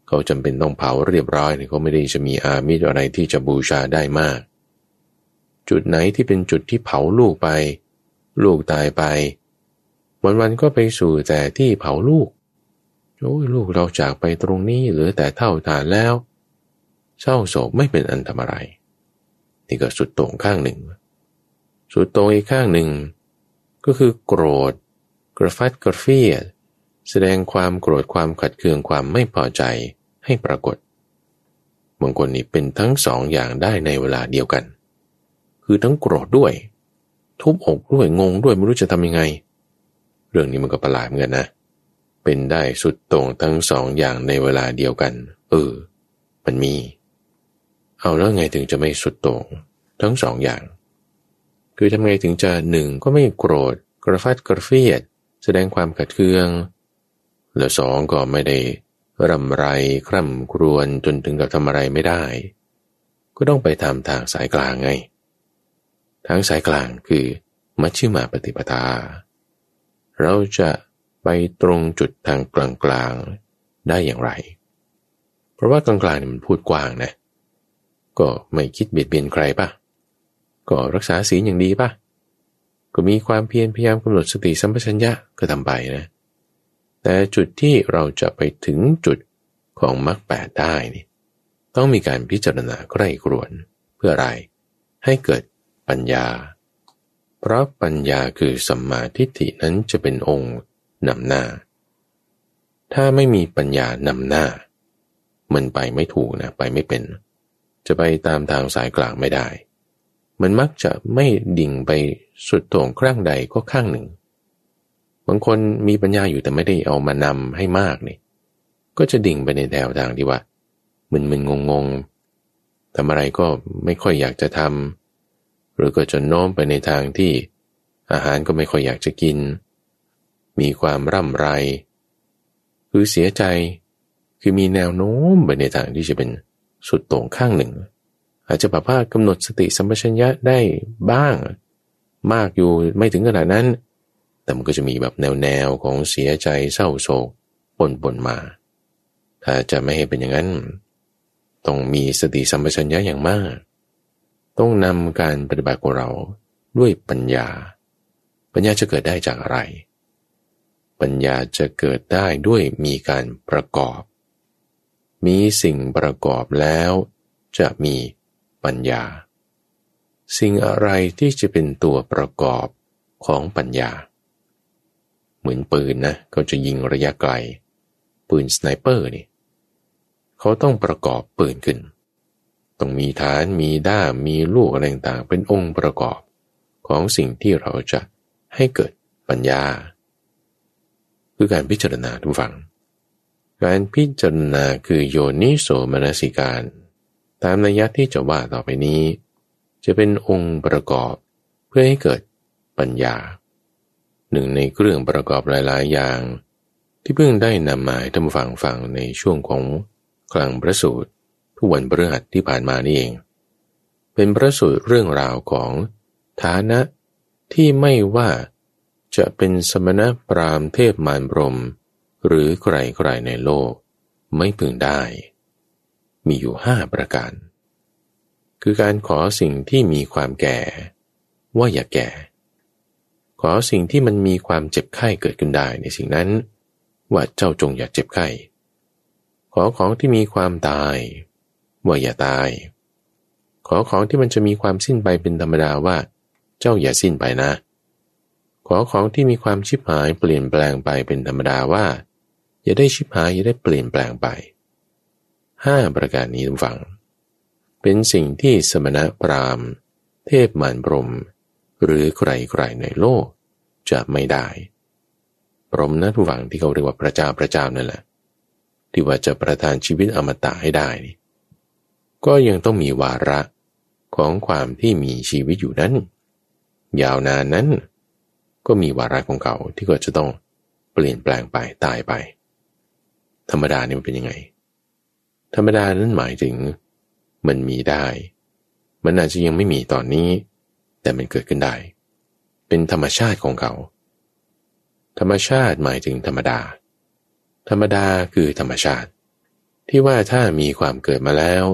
Speaker 1: เขาจำเป็นต้องเผาเรียบร้อยเขาไม่ได้จะมีอามิตรอะไรที่จะบูชาได้มาก จุดไหนที่เป็นจุดที่เผาลูกไป ลูกตายไป วันๆก็ไปสู่แต่ที่เผาลูก โอ้ยลูกเราจากไปตรงนี้เหลือแต่เท่าฐานแล้ว เศร้าโศกไม่เป็นอันทำอะไร นี่ก็สุดตรงข้างหนึ่ง สุดตรงอีกข้างหนึ่ง ก็คือโกรธ กระฟัดกระเฟียดแสดงความโกรธความขัดเคืองความไม่พอใจให้ปรากฏบางคนนี่เป็นทั้งสองอย่างได้ในเวลาเดียวกัน คือทั้งโกรธด้วย ทุบอกด้วยงงด้วยไม่รู้จะทำยังไง เรื่องนี้มันก็ประหลาดเหมือนกันนะ เป็นได้สุดตรงทั้งสองอย่างในเวลาเดียวกัน เออ มันมี เอาแล้วไงถึงจะไม่สุดตรงทั้งสองอย่าง คือทำไงถึงจะหนึ่งก็ไม่โกรธกระฟัดกระเฟียด แสดงความขัดเคือง แล้วสองก็ไม่ได้รำไรคร่ำครวญจนถึงกับทำอะไรไม่ได้ ก็ต้องไปทำทางสายกลางไง ทางสายกลางคือมัชชิมาปฏิปทา เราจะ ไปตรงจุดทางกลางกลางได้อย่างไร เพราะว่ากลางกลางมันพูดกว้างนะ ก็ไม่คิดเบียดเบียนใครปะก็รักษาศีลอย่างดีปะก็มีความเพียรพยายามกำหนดสติสัมปชัญญะก็ทำไปนะ แต่จุดที่เราจะไปถึงจุดของมรรคแปดได้นี่ต้องมีการพิจารณาใกล้กรวนเพื่ออะไรให้เกิดปัญญา เพราะปัญญาคือสัมมาทิฏฐินั้นจะเป็นองค์ นำหน้า ถ้าไม่มีปัญญานำหน้า มันไปไม่ถูกนะไปไม่เป็น จะไปตามทางสายกลางไม่ได้ มันมักจะไม่ดิ่งไปสุดโต่งข้างใดก็ข้างหนึ่ง บางคนมีปัญญาอยู่แต่ไม่ได้เอามานำให้มากนี่ก็จะดิ่งไปในแนวทางที่ว่ามึนมึนงงงทำอะไรก็ไม่ค่อยอยากจะทำหรือก็จะโน้มไปในทางที่อาหารก็ไม่ค่อยอยากจะกิน มีความร่ำไร คือเสียใจคือมีแนวโน้มไปในทางที่จะเป็นสุดโต่งข้างหนึ่ง อาจจะแบบว่ากำหนดสติสัมปชัญญะได้บ้าง มากอยู่ไม่ถึงขนาดนั้น แต่มันก็จะมีแบบแนวแนวของเสียใจเศร้าโศกปนปนมา ถ้าจะไม่ให้เป็นอย่างนั้น ต้องมีสติสัมปชัญญะอย่างมาก ต้องนำการปฏิบัติของเราด้วยปัญญา ปัญญาจะเกิดได้จากอะไร ปัญญาจะเกิดได้ด้วยมีการประกอบ มีสิ่งประกอบแล้วจะมีปัญญา สิ่งอะไรที่จะเป็นตัวประกอบของปัญญา เหมือนปืนนะเขาจะยิงระยะไกล ปืนสไนเปอร์นี่เขาต้องประกอบปืนขึ้น ต้องมีฐานมีด้ามมีลูกอะไรต่างๆเป็นองค์ประกอบของสิ่งที่เราจะให้เกิดปัญญา คือการพิจารณาทุกฝัง การพิจารณาคือโยนิโสมนสิการ ตามนัยยะที่จะว่าต่อไปนี้ จะเป็นองค์ประกอบเพื่อให้เกิดปัญญา หนึ่งในเครื่องประกอบหลาย ๆ อย่าง ที่เพิ่งได้นำมาท่านฟังฟังในช่วงของคลังพระสูตรทุกวันพฤหัสที่ผ่านมานี่เอง เป็นพระสูตรเรื่องราวของฐานะที่ไม่ว่า จะเป็นสมณพราหมณ์เทพมารบรม หรือใครๆในโลก ไม่พึงได้ มีอยู่ห้าประการ คือการขอสิ่งที่มีความแก่ ว่าอย่าแก่ ขอสิ่งที่มันมีความเจ็บไข้เกิดขึ้นได้ในสิ่งนั้น ว่าเจ้าจงอย่าเจ็บไข้ขอของที่มีความตาย ว่าอย่าตายขขอของที่มันจะมีความสิ้นไปเป็นธรรมดาว่า เจ้าอย่าสิ้นไปนะ ขอของที่มีความชิบหายเปลี่ยนแปลงไปเป็นธรรมดาว่า อย่าได้ชิบหายอย่าได้เปลี่ยนแปลงไปห้าประการนี้ทุกฝัง เป็นสิ่งที่สมณะพราหมณ์เทพมารพรม หรือใครๆในโลก จะไม่ได้ พรหมนะทุกฝังที่เขาเรียกว่าพระเจ้าพระเจ้านั่นแหละ ที่ว่าจะประทานชีวิตอมตะให้ได้นี่ก็ยังต้องมีวาระของความที่มีชีวิตอยู่นั้น ยาวนานนั้น ก็มีวาระของเขาที่ก็จะต้องเปลี่ยนแปลงไปตายไป ธรรมดาเนี่ยมันเป็นยังไง ธรรมดานั้นหมายถึงมันมีได้ มันอาจจะยังไม่มีตอนนี้ แต่มันเกิดขึ้นได้ เป็นธรรมชาติของเขา ธรรมชาติหมายถึงธรรมดา ธรรมดาคือธรรมชาติ ที่ว่าถ้ามีความเกิดมาแล้ว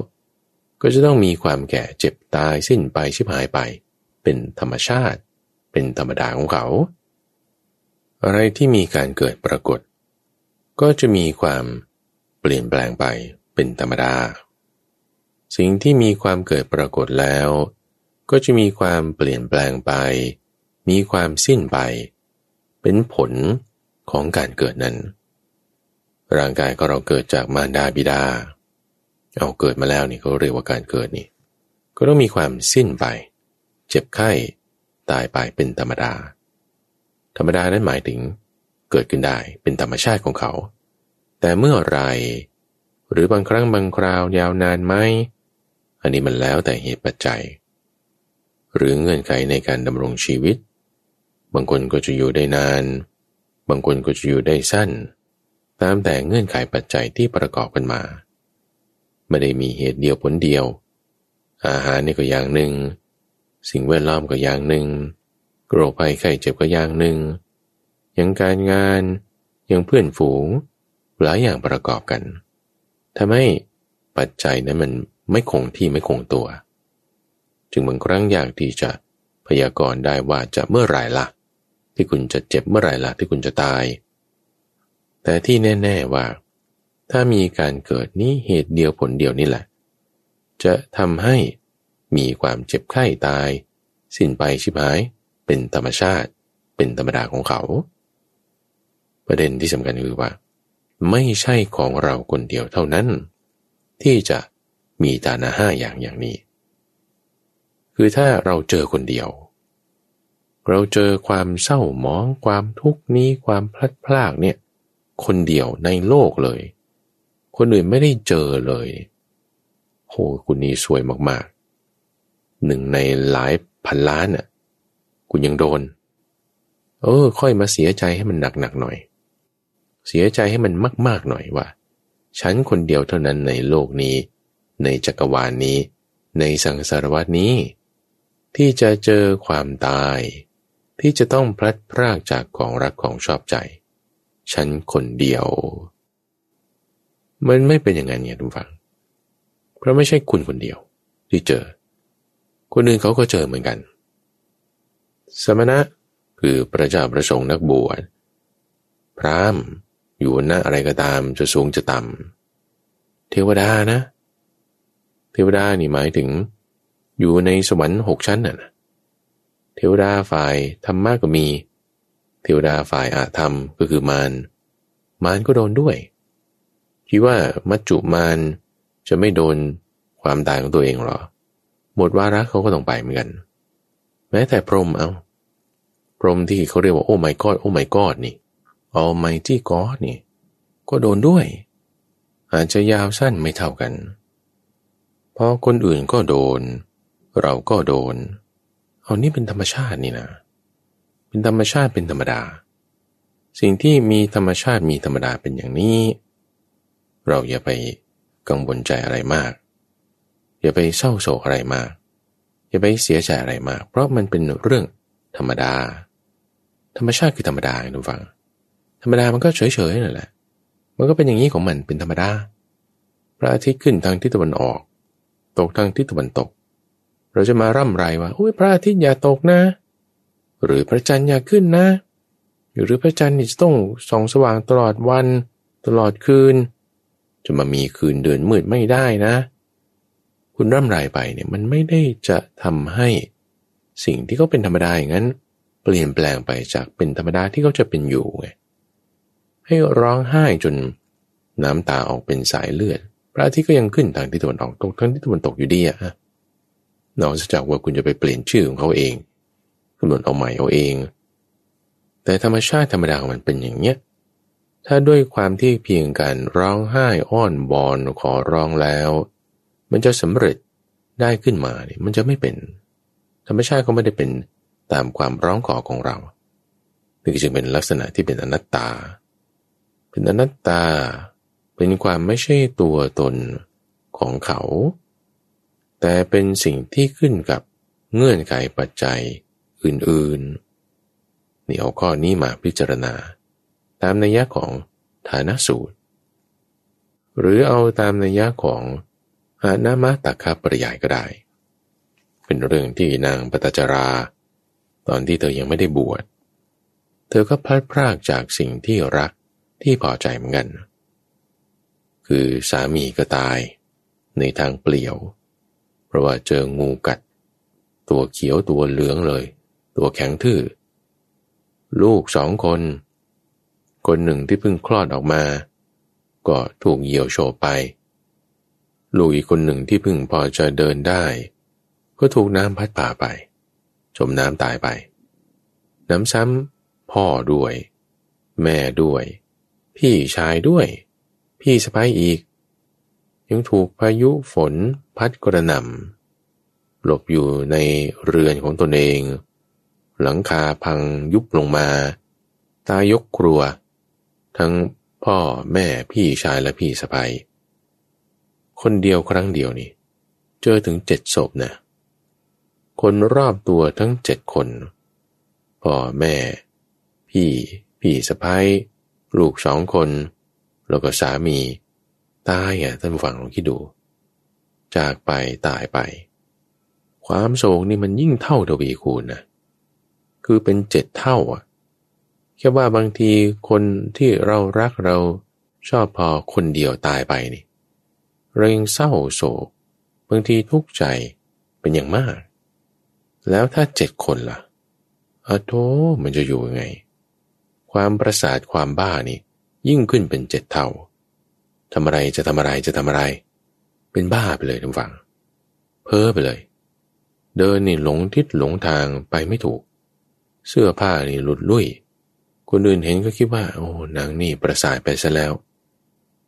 Speaker 1: ก็จะต้องมีความแก่เจ็บตายสิ้นไปชิบหายไป เป็นธรรมชาติ เป็นธรรมดาของเขา อะไรที่มีการเกิดปรากฏ ก็จะมีความเปลี่ยนแปลงไปเป็นธรรมดา สิ่งที่มีความเกิดปรากฏแล้ว ก็จะมีความเปลี่ยนแปลงไป มีความสิ้นไป เป็นผลของการเกิดนั้น ร่างกายก็เราเกิดจากมารดาบิดา เอาเกิดมาแล้วนี่เขาเรียกว่าการเกิดนี่ ก็ต้องมีความสิ้นไป เจ็บไข้ ตายไปเป็นธรรมดา ธรรมดานั้นหมายถึงเกิดขึ้นได้เป็นธรรมชาติของเขา แต่เมื่อไร หรือบางครั้งบางคราวยาวนานไหมอันนี้มันแล้วแต่เหตุปัจจัย หรือเงื่อนไขในการดำรงชีวิต บางคนก็จะอยู่ได้นาน บางคนก็จะอยู่ได้สั้น ตามแต่เงื่อนไขปัจจัยที่ประกอบกันมา ไม่ได้มีเหตุเดียวผลเดียว อาหารนี่ก็อย่างหนึ่ง สิ่งแวดล้อมก็อย่างหนึ่งโรคภัยไข้เจ็บก็อย่างหนึ่งอย่างการงานอย่างเพื่อนฝูงหลายอย่างประกอบกันทำให้ปัจจัยนั้นมันไม่คงที่ไม่คงตัว จึงบางครั้งอยากที่จะพยากรณ์ได้ว่าจะเมื่อไหร่ละที่คุณจะเจ็บเมื่อไหร่ละที่คุณจะตาย แต่ที่แน่ ๆว่า ถ้ามีการเกิดนี้เหตุเดียวผลเดียวนี่แหละ จะทำให้ มีความเจ็บไข้ตาย สิ้นไปชิบหาย เป็นธรรมชาติ เป็นธรรมดาของเขา ประเด็นที่สำคัญคือว่า ไม่ใช่ของเราคนเดียวเท่านั้น ที่จะมีฐานะห้าอย่างอย่างนี้ คือถ้าเราเจอคนเดียว เราเจอความเศร้าหมอง ความทุกข์นี้ความพลัดพรากเนี่ยคนเดียวในโลกเลย คนอื่นไม่ได้เจอเลยโหคุณนี่สวยมาก หนึ่งในหลายพันล้านน่ะคุณยังโดน เออ ค่อยมาเสียใจให้มันหนักๆหน่อย เสียใจให้มันมาก ๆหน่อยว่า ฉันคนเดียวเท่านั้นในโลกนี้ ในจักรวาลนนี้ ในสังสารวัตนี้ ที่จะเจอความตาย ที่จะต้องพลัดพรากจากของรักของชอบใจ ฉันคนเดียว มันไม่เป็นอย่างนั้นเนี่ยทุกฝัง เพราะไม่ใช่คุณคนเดียวที่เจอ คนอื่นเขาก็เจอเหมือนกัน สมณะคือพระเจ้าประสงค์นักบวช พรามอยู่หน้าอะไรก็ตามจะสูงจะต่ำ เทวดานะ เทวดานี่หมายถึง อยู่ในสวรรค์หกชั้นน่ะ เทวดาฝ่ายธรรมะก็มี เทวดาฝ่ายอาธรรมก็คือมาร มารก็โดนด้วยคิดว่ามัจจุมานจะไม่โดนความตายของตัวเองหรอ หมดวาระเขาก็ต้องไปเหมือนกัน แม้แต่พรหมเอาพรหมที่เขาเรียกว่าโอ้ไม่กอดโอ้ไม่กอดนี่เอาไม่ที่กอดนี่ ก็โดนด้วย อาจจะยาวสั้นไม่เท่ากันเพราะคนอื่นก็โดน เราก็โดน เอานี่เป็นธรรมชาตินี่นะเป็นธรรมชาติเป็นธรรมดา สิ่งที่มีธรรมชาติมีธรรมดาเป็นอย่างนี้ เราอย่าไปกังวลใจอะไรมาก อย่าไปเศร้าโศกอะไรมาก อย่าไปเสียใจอะไรมาก เพราะมันเป็นเรื่องธรรมดา ธรรมชาติคือธรรมดาทุกฝัง ธรรมดามันก็เฉยๆนั่นแหละ มันก็เป็นอย่างนี้ของมันเป็นธรรมดา พระอาทิตย์ขึ้นทางทิศตะวันออก ตกทางทิศตะวันตก เราจะมาร่ำไรว่าโอ้ยพระอาทิตย์อย่าตกนะ หรือพระจันทร์อย่าขึ้นนะ หรือพระจันทร์จะต้องส่องสว่างตลอดวัน ตลอดคืน จะมามีคืนเดือนมืดไม่ได้นะ คุณร่ำไรไปเนี่ยมันไม่ได้จะทำให้สิ่งที่เขาเป็นธรรมดาอย่างนั้น เปลี่ยนแปลงไปจากเป็นธรรมดาที่เขาจะเป็นอยู่ไงให้ร้องไห้จนน้ำตาออกเป็นสายเลือด พระอาทิตย์ก็ยังขึ้นทางที่ตะวันออกตกทางที่ตะวันตกอยู่ดีอะนอกจากว่าคุณจะไปเปลี่ยนชื่อของเขาเองกำหนดเอาใหม่เอาเอง แต่ธรรมชาติธรรมดาของมันเป็นอย่างเนี้ยถ้าด้วยความที่เพียงการร้องไห้อ้อนบอนขอร้องแล้ว มันจะสำเร็จได้ขึ้นมาเนี่ยมันจะไม่เป็น ธรรมชาติก็ไม่ได้เป็นตามความร้องขอของเรานี่จึงเป็นลักษณะที่เป็นอนัตตา เป็นอนัตตา เป็นความไม่ใช่ตัวตนของเขา แต่เป็นสิ่งที่ขึ้นกับเงื่อนไขปัจจัยอื่นๆ นี่เอาข้อนี้มาพิจารณา ตามนัยยะของฐานสูตร หรือเอาตามนัยยะของ นามะตักคาปริยายก็ได้ เป็นเรื่องที่นางปตจรา ตอนที่เธอยังไม่ได้บวช เธอก็พลัดพรากจากสิ่งที่รักที่พอใจเหมือนกัน คือสามีก็ตายในทางเปลี่ยว เพราะว่าเจองูกัด ตัวเขียวตัวเหลืองเลย ตัวแข็งทื่อ ลูกสองคน คนหนึ่งที่เพิ่งคลอดออกมา ก็ถูกเหยี่ยวโฉบไป ลูกอีกคนหนึ่งที่เพิ่งพอจะเดินได้ ก็ถูกน้ำพัดป่าไป จมน้ำตายไป น้ำซ้ำพ่อด้วย แม่ด้วย พี่ชายด้วย พี่สะพ้ายอีก ยังถูกพายุฝนพัดกระหน่ำหลบอยู่ในเรือนของตนเอง หลังคาพังยุบลงมา ตายกครัว ทั้งพ่อแม่พี่ชายและพี่สะใภ้ คนเดียวครั้งเดียวนี่ เจอถึงเจ็ดศพนะ คนรอบตัวทั้งเจ็ดคน พ่อแม่ พี่ พี่สะพ้ายลูกสองคน แล้วก็สามี ตายอะท่านฟังลองคิดดู จากไปตายไป ความโศกนี่มันยิ่งเท่าทวีคูณนะ คือเป็นเจ็ดเท่าอะแค่ว่าบางทีคนที่เรารักเราชอบพอคนเดียวตายไปนี่ เรายังเศร้าโศกบางทีทุกข์ใจเป็นอย่างมาก แล้วถ้าเจ็ดคนละ่ะอะโธมันจะอยู่ยังไง ความประสาทความบ้านี่ยิ่งขึ้นเป็นเจ็ดเท่าทำอะไรจะทำอะไรจะทำอะไร เป็นบ้าไปเลยทุกฝัง เพ้อไปเลย เดินนี่หลงทิศหลงทางไปไม่ถูก เสื้อผ้านี่หลุดลุ่ยคนอื่นเห็นก็คิดว่า โอ้นางนี่ประสาทไปซะแล้ว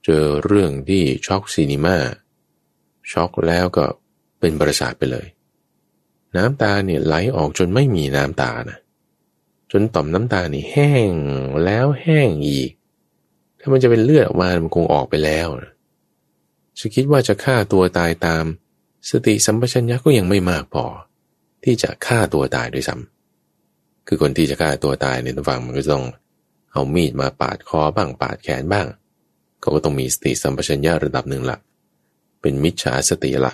Speaker 1: เจอเรื่องที่ช็อกซีนีมาช็อกแล้วก็เป็นประสาทไปเลย น้ำตาเนี่ยไหลออกจนไม่มีน้ำตานะจนต่อมน้ำตานี่แห้งแล้วแห้งอีก ถ้ามันจะเป็นเลือดออกมามันคงออกไปแล้วนะจะคิดว่าจะฆ่าตัวตายตาม สติสัมปชัญญะก็ยังไม่มากพอ ที่จะฆ่าตัวตายด้วยซ้ำคือคนที่จะฆ่าตัวตายในตัวฟังมันก็ต้องเอามีดมาปาดคอบ้างปาดแขนบ้าง เขาก็ต้องมีสติสัมปชัญญะระดับหนึ่งละเป็นมิจฉาสติละ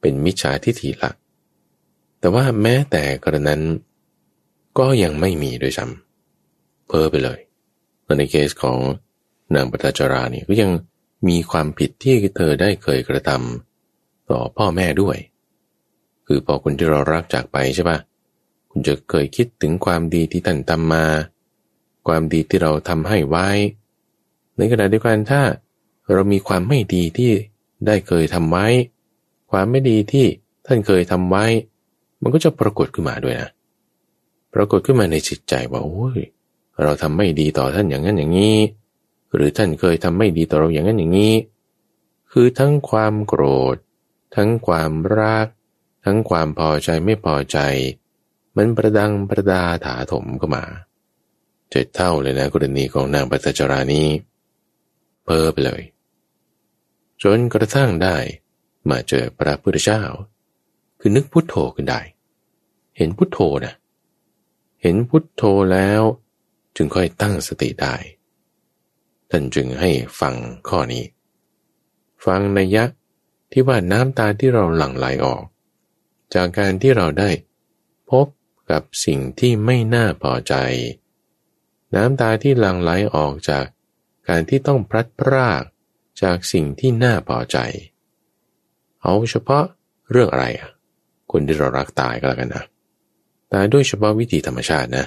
Speaker 1: เป็นมิจฉาทิฏฐิละแต่ว่าแม้แต่กระนั้น ก็ยังไม่มีโดยซ้ำเพ้อไปเลยในเคสของนางปตจรานี่ก็ยังมีความผิดที่เธอได้เคยกระทำต่อพ่อแม่ด้วย คือพอคนที่เรารักจากไปใช่ปะคุณจะเคยคิดถึงความดีที่ท่านทำมา ความดีที่เราทำให้ไว้ ในขณะเดียวกันถ้าเรามีความไม่ดีที่ได้เคยทำไว้ ความไม่ดีที่ท่านเคยทำไว้ มันก็จะปรากฏขึ้นมาด้วยนะ ปรากฏขึ้นมาในจิตใจว่าโอ้ยเราทำไม่ดีต่อท่านอย่างนั้นอย่างนี้ หรือท่านเคยทำไม่ดีต่อเราอย่างนั้นอย่างนี้ คือทั้งความโกรธ ทั้งความรัก ทั้งความพอใจไม่พอใจ มันประดังประดาถาถมเข้ามา เจ็ดเท่าเลยนะกรณีของนางปัตจรานี้ เพ้อไปเลย จนกระทั่งได้มาเจอพระพุทธเจ้า คือนึกพุทโธขึ้นได้ เห็นพุทโธนะเห็นพุทโธแล้วจึงค่อยตั้งสติได้ ท่านจึงให้ฟังข้อนี้ ฟังในยะที่ว่าน้ำตาที่เราหลั่งไหลออก จากการที่เราได้พบกับสิ่งที่ไม่น่าพอใจ น้ำตาที่หลั่งไหลออกจาก การที่ต้องพลัดพรากจากสิ่งที่น่าพอใจ เอาเฉพาะเรื่องอะไรอะคนที่เรารักตายก็แล้วกันนะตายด้วยเฉพาะวิธีธรรมชาตินะ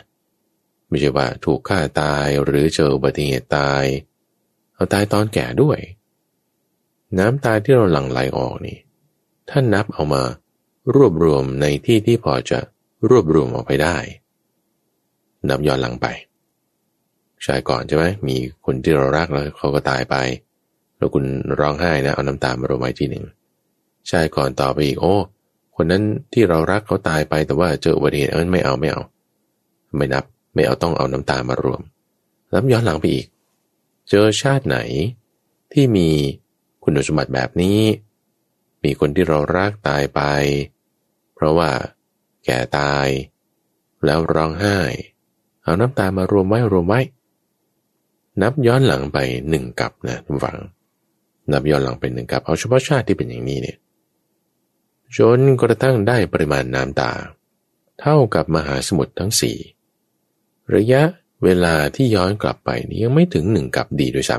Speaker 1: ไม่ใช่ว่าถูกฆ่าตายหรือเจออุบัติเหตุตาย เอาตายตอนแก่ด้วย น้ำตายที่เราหลั่งไหลออกนี่ท่านนับเอามารวบรวมในที่ที่พอจะรวบรวมออกไปได้ นับย้อนหลังไป ชายก่อนใช่ไหมมีคนที่เรารักแล้วเขาก็ตายไป แล้วคุณร้องไห้นะเอาน้ำตามารวมไว้ที่หนึ่งชายก่อนต่อไปอีกโอ้ คนนั้นที่เรารักเขาตายไปแต่ว่าเจออุบัติเหตุเออไม่เอาไม่เอา ไม่นับไม่เอาต้องเอาน้ำตามารวมแล้วย้อนหลังไปอีก เจอชาติไหนที่มีคุณสมบัติแบบนี้ มีคนที่เรารักตายไป เพราะว่าแก่ตาย แล้วร้องไห้ เอาน้ำตามารวมไว้รวมไว้ นับย้อนหลังไปหนึ่งกับนะทุกฝัง นับย้อนหลังไปหนึ่งกับ เอาเฉพาะชาติที่เป็นอย่างนี้เนี่ยจนกระทั่งได้ปริมาณน้ำตา เท่ากับมหาสมุทรทั้งสี่ระยะเวลาที่ย้อนกลับไปนี้ยังไม่ถึงหนึ่งกับดีด้วยซ้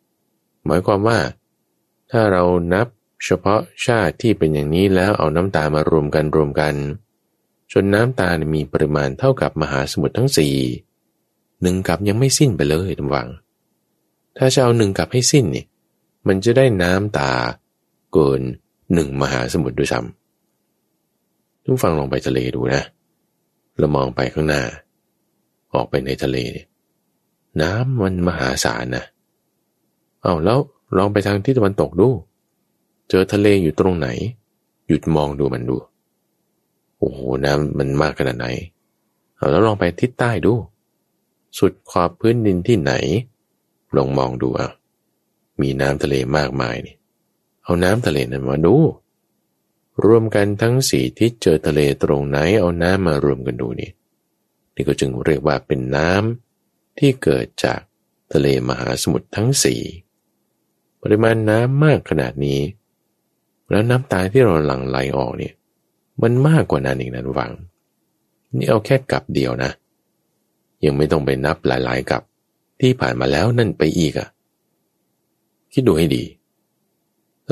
Speaker 1: ำหมายความว่า ถ้าเรานับเฉพาะชาติที่เป็นอย่างนี้แล้วเอาน้ำตามารวมกันรวมกัน จนน้ำตามีปริมาณเท่ากับมหาสมุทรทั้งสี่ หนึ่งกับยังไม่สิ้นไปเลยทุกวัง ถ้าจะเอาหนึ่งกับให้สิ้นนี่มันจะได้น้ำตาเกินหนึ่งมหาสมุทรด้วยซ้ำทุกฟังลองไปทะเลดูนะเรามองไปข้างหน้า ออกไปในทะเลเนี่ยน้ำมันมหาศาลนะเอาแล้วลองไปทางที่ตะวันตกดู เจอทะเลอยู่ตรงไหน หยุดมองดูมันดู โอ้โหน้ำมันมากขนาดไหน เอาแล้วลองไปทิศใต้ดู สุดขอบพื้นดินที่ไหน ลองมองดูอะมีน้ำทะเลมากมายนี่ เอาน้ำทะเลนั้นมาดู รวมกันทั้งสี่ทิศเจอทะเลตรงไหนเอาน้ำมารวมกันดูนี่ นี่ก็จึงเรียกว่าเป็นน้ำที่เกิดจากทะเลมหาสมุทรทั้งสี่ปริมาณน้ำมากขนาดนี้ แล้วน้ำตาที่เราหลั่งไหลออกเนี่ย มันมากกว่านั้นอีกนะวัง นี่เอาแค่กับเดียวนะ ยังไม่ต้องไปนับหลาย ๆ กับที่ผ่านมาแล้วนั่นไปอีกอะ่ะคิดดูให้ดี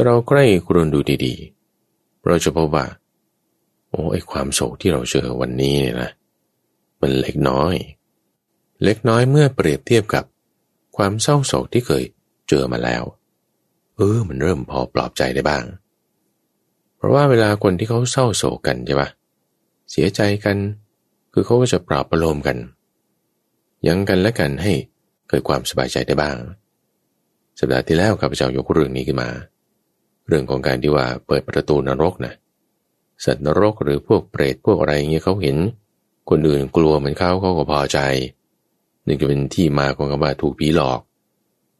Speaker 1: เราใกล้ครวนดูดีๆ เราจะพบว่า โอ้ไอความโศกที่เราเจอวันนี้เนี่ยนะ มันเล็กน้อย เล็กน้อยเมื่อเปรียบเทียบกับความเศร้าโศกที่เคยเจอมาแล้ว เออ มันเริ่มพอปลอบใจได้บ้าง เพราะว่าเวลาคนที่เขาเศร้าโศกกันใช่ปะเสียใจกัน คือเขาก็จะปลอบประโลมกัน ยังกันและกันให้เกิดความสบายใจได้บ้าง สัปดาห์ที่แล้วข้าพเจ้ายกเรื่องนี้ขึ้นมา เรื่องของการที่ว่าเปิดประตูนรกนะสัตว์นรกหรือพวกเปรตพวกอะไรเงี้ยเขาเห็น คนอื่นกลัวเหมือนเขาเขาก็พอใจนี่ก็เป็นที่มาของคำว่าถูกผีหลอก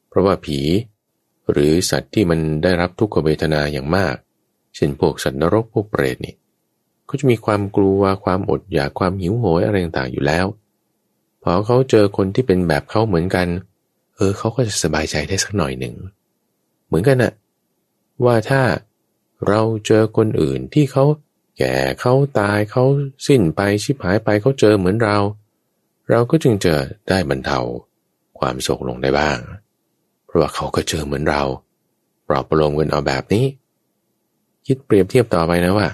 Speaker 1: เพราะว่าผี หรือสัตว์ที่มันได้รับทุกขเวทนาอย่างมาก เช่นพวกสัตว์นรกพวกเปรตนี่เขาจะมีความกลัวความอดอยากความหิวโหยอะไรต่างๆอยู่แล้ว อเขาเจอคนที่เป็นแบบเขาเหมือนกัน เออเขาก็จะสบายใจได้สักหน่อยหนึ่ง เหมือนกันนะว่าถ้าเราเจอคนอื่นที่เขาแก่เขาตายเขาสิ้นไปชิบหายไปเขาเจอเหมือนเรา เราก็จึงเจะได้บรรเทาความโศกลงได้บ้าง เพราะว่าเขาก็เจอเหมือนเราปลอบประโลมกันเอาแบบนี้ คิดเปรียบเทียบต่อไปนะว่า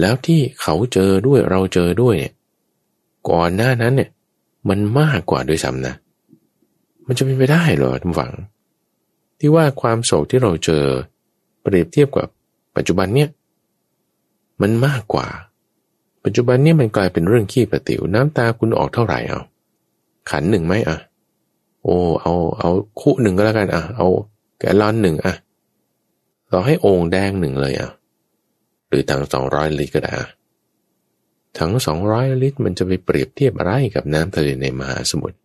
Speaker 1: แล้วที่เขาเจอด้วยเราเจอด้วยเนี่ยก่อนหน้านั้นเนี่ย มันมากกว่าด้วยซ้ำนะ มันจะเป็นไปได้เหรอทุกฝัง ที่ว่าความโศกที่เราเจอเปรียบเทียบกับปัจจุบันเนี่ยมันมากกว่า ปัจจุบันเนี่ยมันกลายเป็นเรื่องขี้ประติวน้ำตาคุณออกเท่าไหร่เอาขันหนึ่งไหมอะ โอ้เอาเอาคู่หนึ่งก็แล้วกันอะ เอาแกลลอนหนึ่งอะเราให้โอ่งแดงหนึ่งเลยอะ หรือถังสองร้อยลิตรก็ได้ถัง สองร้อยลิตร มันจะไปเปรียบเทียบอะไรกับน้ำทะเลในมหาสมุทร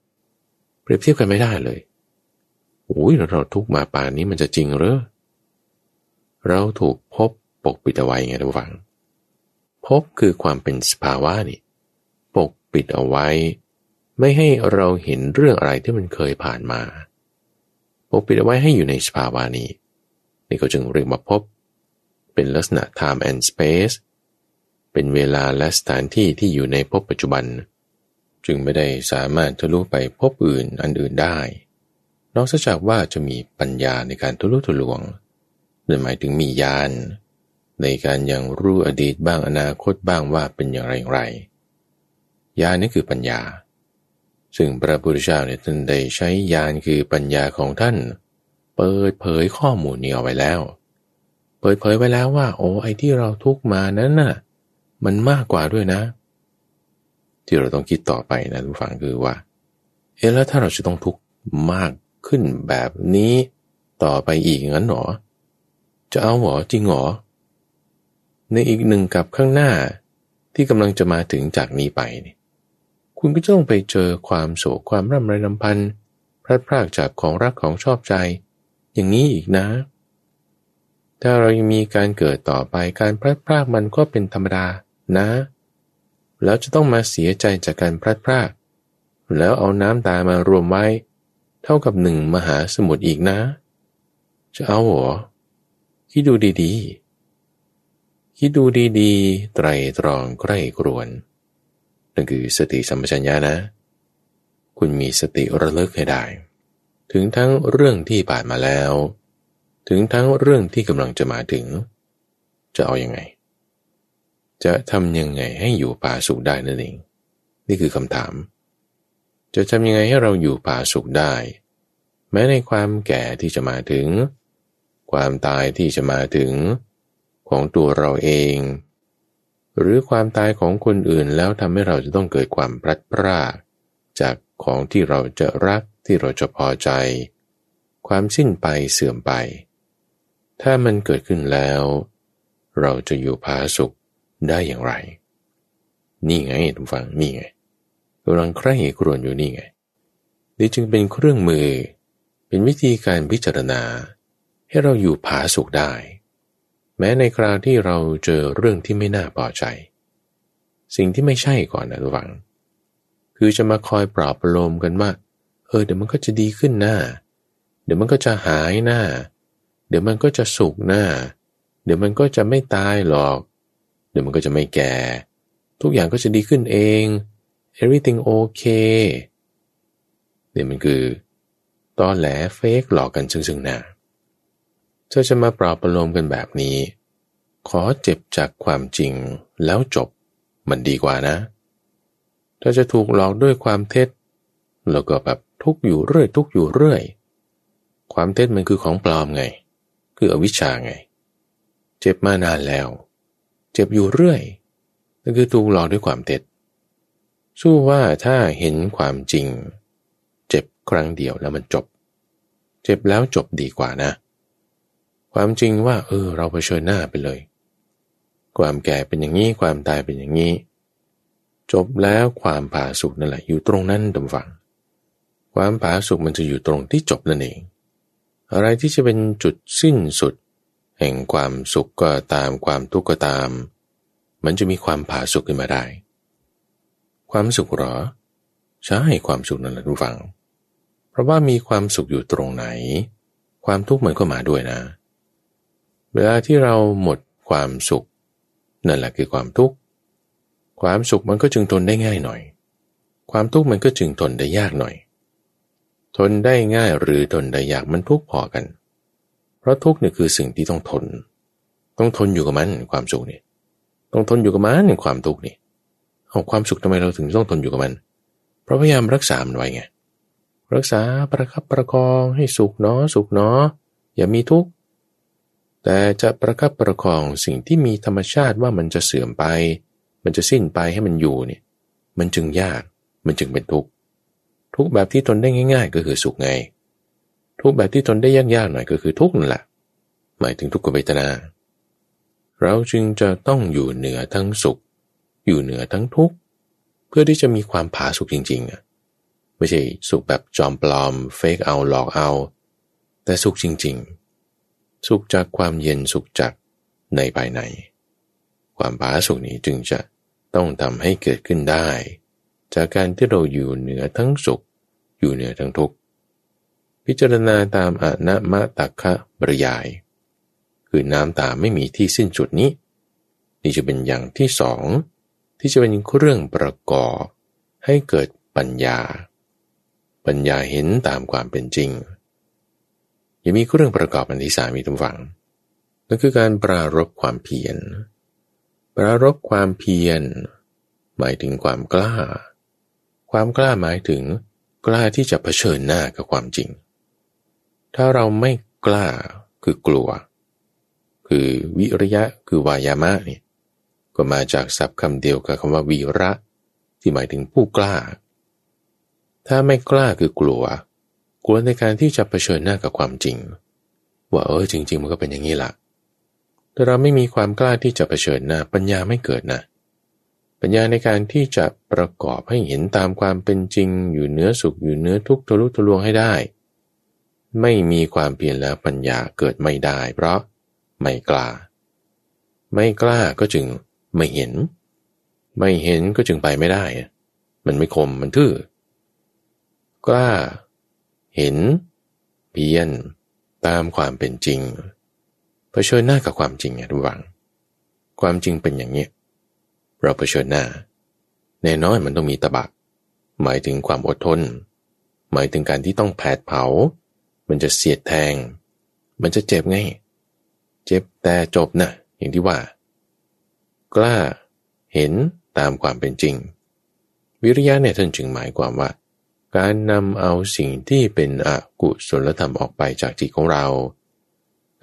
Speaker 1: เปรียบเทียบกันไม่ได้เลยโอ้ยเราทุกมาป่านนี้มันจะจริงหรือเราถูกพบปกปิดเอาไว้ไงทุกฝัง พบคือความเป็นสภาวะนี่ ปกปิดเอาไว้ ไม่ให้เราเห็นเรื่องอะไรที่มันเคยผ่านมา ปกปิดเอาไว้ให้อยู่ในสภาวะนี้ นี่เขาจึงเรียกว่าพบ เป็นลักษณะ time and space เป็นเวลาและสถานที่ที่อยู่ในพบปัจจุบัน จึงไม่ได้สามารถทะลุไปพบอื่นอันอื่นได้ นอกจากว่าจะมีปัญญาในการทะลุทะลวงนั่นหมายถึงมีญาณในการยังรู้อดีตบ้างอนาคตบ้างว่าเป็นอย่างไรอย่างไรญาณนี่คือปัญญา ซึ่งพระพุทธเจ้าเนี่ยท่านได้ใช้ญาณคือปัญญาของท่าน เปิดเผยข้อมูลนี้เอาไว้แล้ว เปิดเผยไว้แล้วว่า โอ้ไอ้ที่เราทุกมานั้นน่ะ มันมากกว่าด้วยนะ ที่เราต้องคิดต่อไปนะทุกฝังคือว่า เอ๊ะแล้วถ้าเราจะต้องทุกข์มากขึ้นแบบนี้ต่อไปอีกงั้นหรอ จะเอาหรอจริงหรอ ในอีกหนึ่งกับข้างหน้าที่กำลังจะมาถึงจากนี้ไปนี่คุณก็จะต้องไปเจอความโศกความร่ำไรลำพันธ์พลัดพรากจากของรักของชอบใจ อย่างนี้อีกนะ ถ้าเรายังมีการเกิดต่อไปการพลัดพรากมันก็เป็นธรรมดา นะ แล้วจะต้องมาเสียใจจากการพลัดพรากแล้วเอาน้ำตามารวมไว้ เท่ากับหนึ่งมหาสมุทรอีกนะ จะเอาหรอคิดดูดีๆ คิดดูดีๆ ไตรตรองใกล้กรวนนั่นคือสติสัมปชัญญะนะ คุณมีสติระลึกให้ได้ ถึงทั้งเรื่องที่ผ่านมาแล้ว ถึงทั้งเรื่องที่กำลังจะมาถึง จะเอาอยัางไง จะทำยังไงให้อยู่ป่าสุขได้นั่นเอง นี่คือคำถาม จะทำยังไงให้เราอยู่ป่าสุขได้ แม้ในความแก่ที่จะมาถึง ความตายที่จะมาถึงของตัวเราเอง หรือความตายของคนอื่นแล้วทำให้เราจะต้องเกิดความพลัดพรากจากของที่เราจะรักที่เราจะพอใจ ความสิ้นไปเสื่อมไป ถ้ามันเกิดขึ้นแล้ว เราจะอยู่พาสุข ได้อย่างไร นี่ไงทุกฝังนี่ไงกำลังใคร่ครวญอยู่นี่ไง นี่จึงเป็นเครื่องมือ เป็นวิธีการพิจารณา ให้เราอยู่ผาสุขได้ แม้ในคราวที่เราเจอเรื่องที่ไม่น่าพอใจ สิ่งที่ไม่ใช่ก่อนนะทุกฝัง คือจะมาคอยปลอบประโลมกันว่าเออเดี๋ยวมันก็จะดีขึ้นหน้า เดี๋ยวมันก็จะหายหน้า เดี๋ยวมันก็จะสุขหน้า เดี๋ยวมันก็จะไม่ตายหรอก เดี๋ยวมันก็จะไม่แก่ ทุกอย่างก็จะดีขึ้นเอง everything okay เนี่ยมันคือตอนแหลเฟกหลอกกันซึ่งๆหน้าธอจะมาปราบประโลมกันแบบนี้ ขอเจ็บจากความจริงแล้วจบมันดีกว่านะถ้าจะถูกหลอกด้วยความเท็จ แล้วก็แบบทุกอยู่เรื่อย ทุกอยู่เรื่อย ความเท็จมันคือของปลอมไง คืออวิชชาไง เจ็บมานานแล้ว เจ็บอยู่เรื่อยนั่นคือถูกหลอกด้วยความเท็จ สู้ว่าถ้าเห็นความจริง เจ็บครั้งเดียวแล้วมันจบ เจ็บแล้วจบดีกว่านะ ความจริงว่า เออ เราเผชิญหน้าไปเลย ความแก่เป็นอย่างนี้ ความตายเป็นอย่างนี้ จบแล้วความผาสุกนั่นแหละ อยู่ตรงนั้นดำฝัง ความผาสุกมันจะอยู่ตรงที่จบนั่นเอง อะไรที่จะเป็นจุดสิ้นสุด แห่งความสุขก็ตามความทุกข์ก็ตาม มันจะมีความผาสุกขึ้นมาได้ ความสุขหรอ ใช่ความสุขนั่นแหละทุกฝัง เพราะว่ามีความสุขอยู่ตรงไหน ความทุกข์มันก็มาด้วยนะ เวลาที่เราหมดความสุข นั่นแหละคือความทุกข์ ความสุขมันก็จึงทนได้ง่ายหน่อย ความทุกข์มันก็จึงทนได้ยากหน่อย ทนได้ง่ายหรือทนได้ยากมันทุกข์พอกันเพราะทุกข์เนี่ยคือสิ่งที่ต้องทน ต้องทนอยู่กับมันความสุขเนี่ยต้องทนอยู่กับมันความทุกข์นี่เอาความสุขทำไมเราถึงต้องทนอยู่กับมัน เพราะพยายามรักษามันไว้ไงรักษาประคับประคองให้สุขเนาะสุขเนาะอย่ามีทุกข์แต่จะประคับประคองสิ่งที่มีธรรมชาติว่ามันจะเสื่อมไป มันจะสิ้นไปให้มันอยู่เนี่ย มันจึงยาก มันจึงเป็นทุกข์ ทุกแบบที่ทนได้ง่าย ๆ ก็คือสุขไง ทุกแบบที่ทนได้ยากๆหน่อยก็คือทุกนั่นแหละ หมายถึงทุกขเวทนา เราจึงจะต้องอยู่เหนือทั้งสุข อยู่เหนือทั้งทุกข์เพื่อที่จะมีความผาสุขจริงๆอะไม่ใช่สุขแบบจอมปลอมเฟกเอาหลอกเอา แต่สุขจริง ๆ สุขจากความเย็นสุขจากในภายใน ความผาสุกนี้จึงจะต้องทำให้เกิดขึ้นได้ จากการที่เราอยู่เหนือทั้งสุข อยู่เหนือทั้งทุกข์ พิจารณาตามอนะมะตักคะบริยาย คือน้ำตาไม่มีที่สิ้นสุดนี้ นี่จะเป็นอย่างที่สอง ที่จะเป็นเครื่องประกอบ ให้เกิดปัญญา ปัญญาเห็นตามความเป็นจริงยังมีเครื่องประกอบอันที่สามีทุกฝังนั่นคือการปรารบความเพียรปรารบความเพียร หมายถึงความกล้า ความกล้าหมายถึงกล้าที่จะเผชิญหน้ากับความจริง ถ้าเราไม่กล้าคือกลัว คือวิริยะคือวายามะเนี่ยก็มาจากศัพท์คำเดียวกับคำว่าวีระ ที่หมายถึงผู้กล้า ถ้าไม่กล้าคือกลัว กลัวในการที่จะเผชิญหน้ากับความจริง ว่าเออจริง ๆ มันก็เป็นอย่างนี้ละแต่เราไม่มีความกล้าที่จะเผชิญหน้า ปัญญาไม่เกิดนะปัญญาในการที่จะประกอบให้เห็นตามความเป็นจริง อยู่เนื้อสุขอยู่เนื้อทุกข์ทะลุทะลวงให้ได้ ไม่มีความเปลี่ยนแล้วปัญญาเกิดไม่ได้ เพราะไม่กล้า ไม่กล้าก็จึงไม่เห็น ไม่เห็นก็จึงไปไม่ได้ มันไม่คมมันทื่อกล้า เห็น เพียน ตามความเป็นจริงเผชิญหน้ากับความจริงไงทุกฝัง ความจริงเป็นอย่างนี้เราเผชิญหน้า แน่นอนมันต้องมีตะบะ หมายถึงความอดทน หมายถึงการที่ต้องแผดเผา มันจะเสียดแทง มันจะเจ็บไง เจ็บแต่จบนะอย่างที่ว่า กล้าเห็นตามความเป็นจริง วิริยะเนี่ยท่านจึงหมายความว่า การนำเอาสิ่งที่เป็นอกุศลธรรมออกไปจากจิตของเรา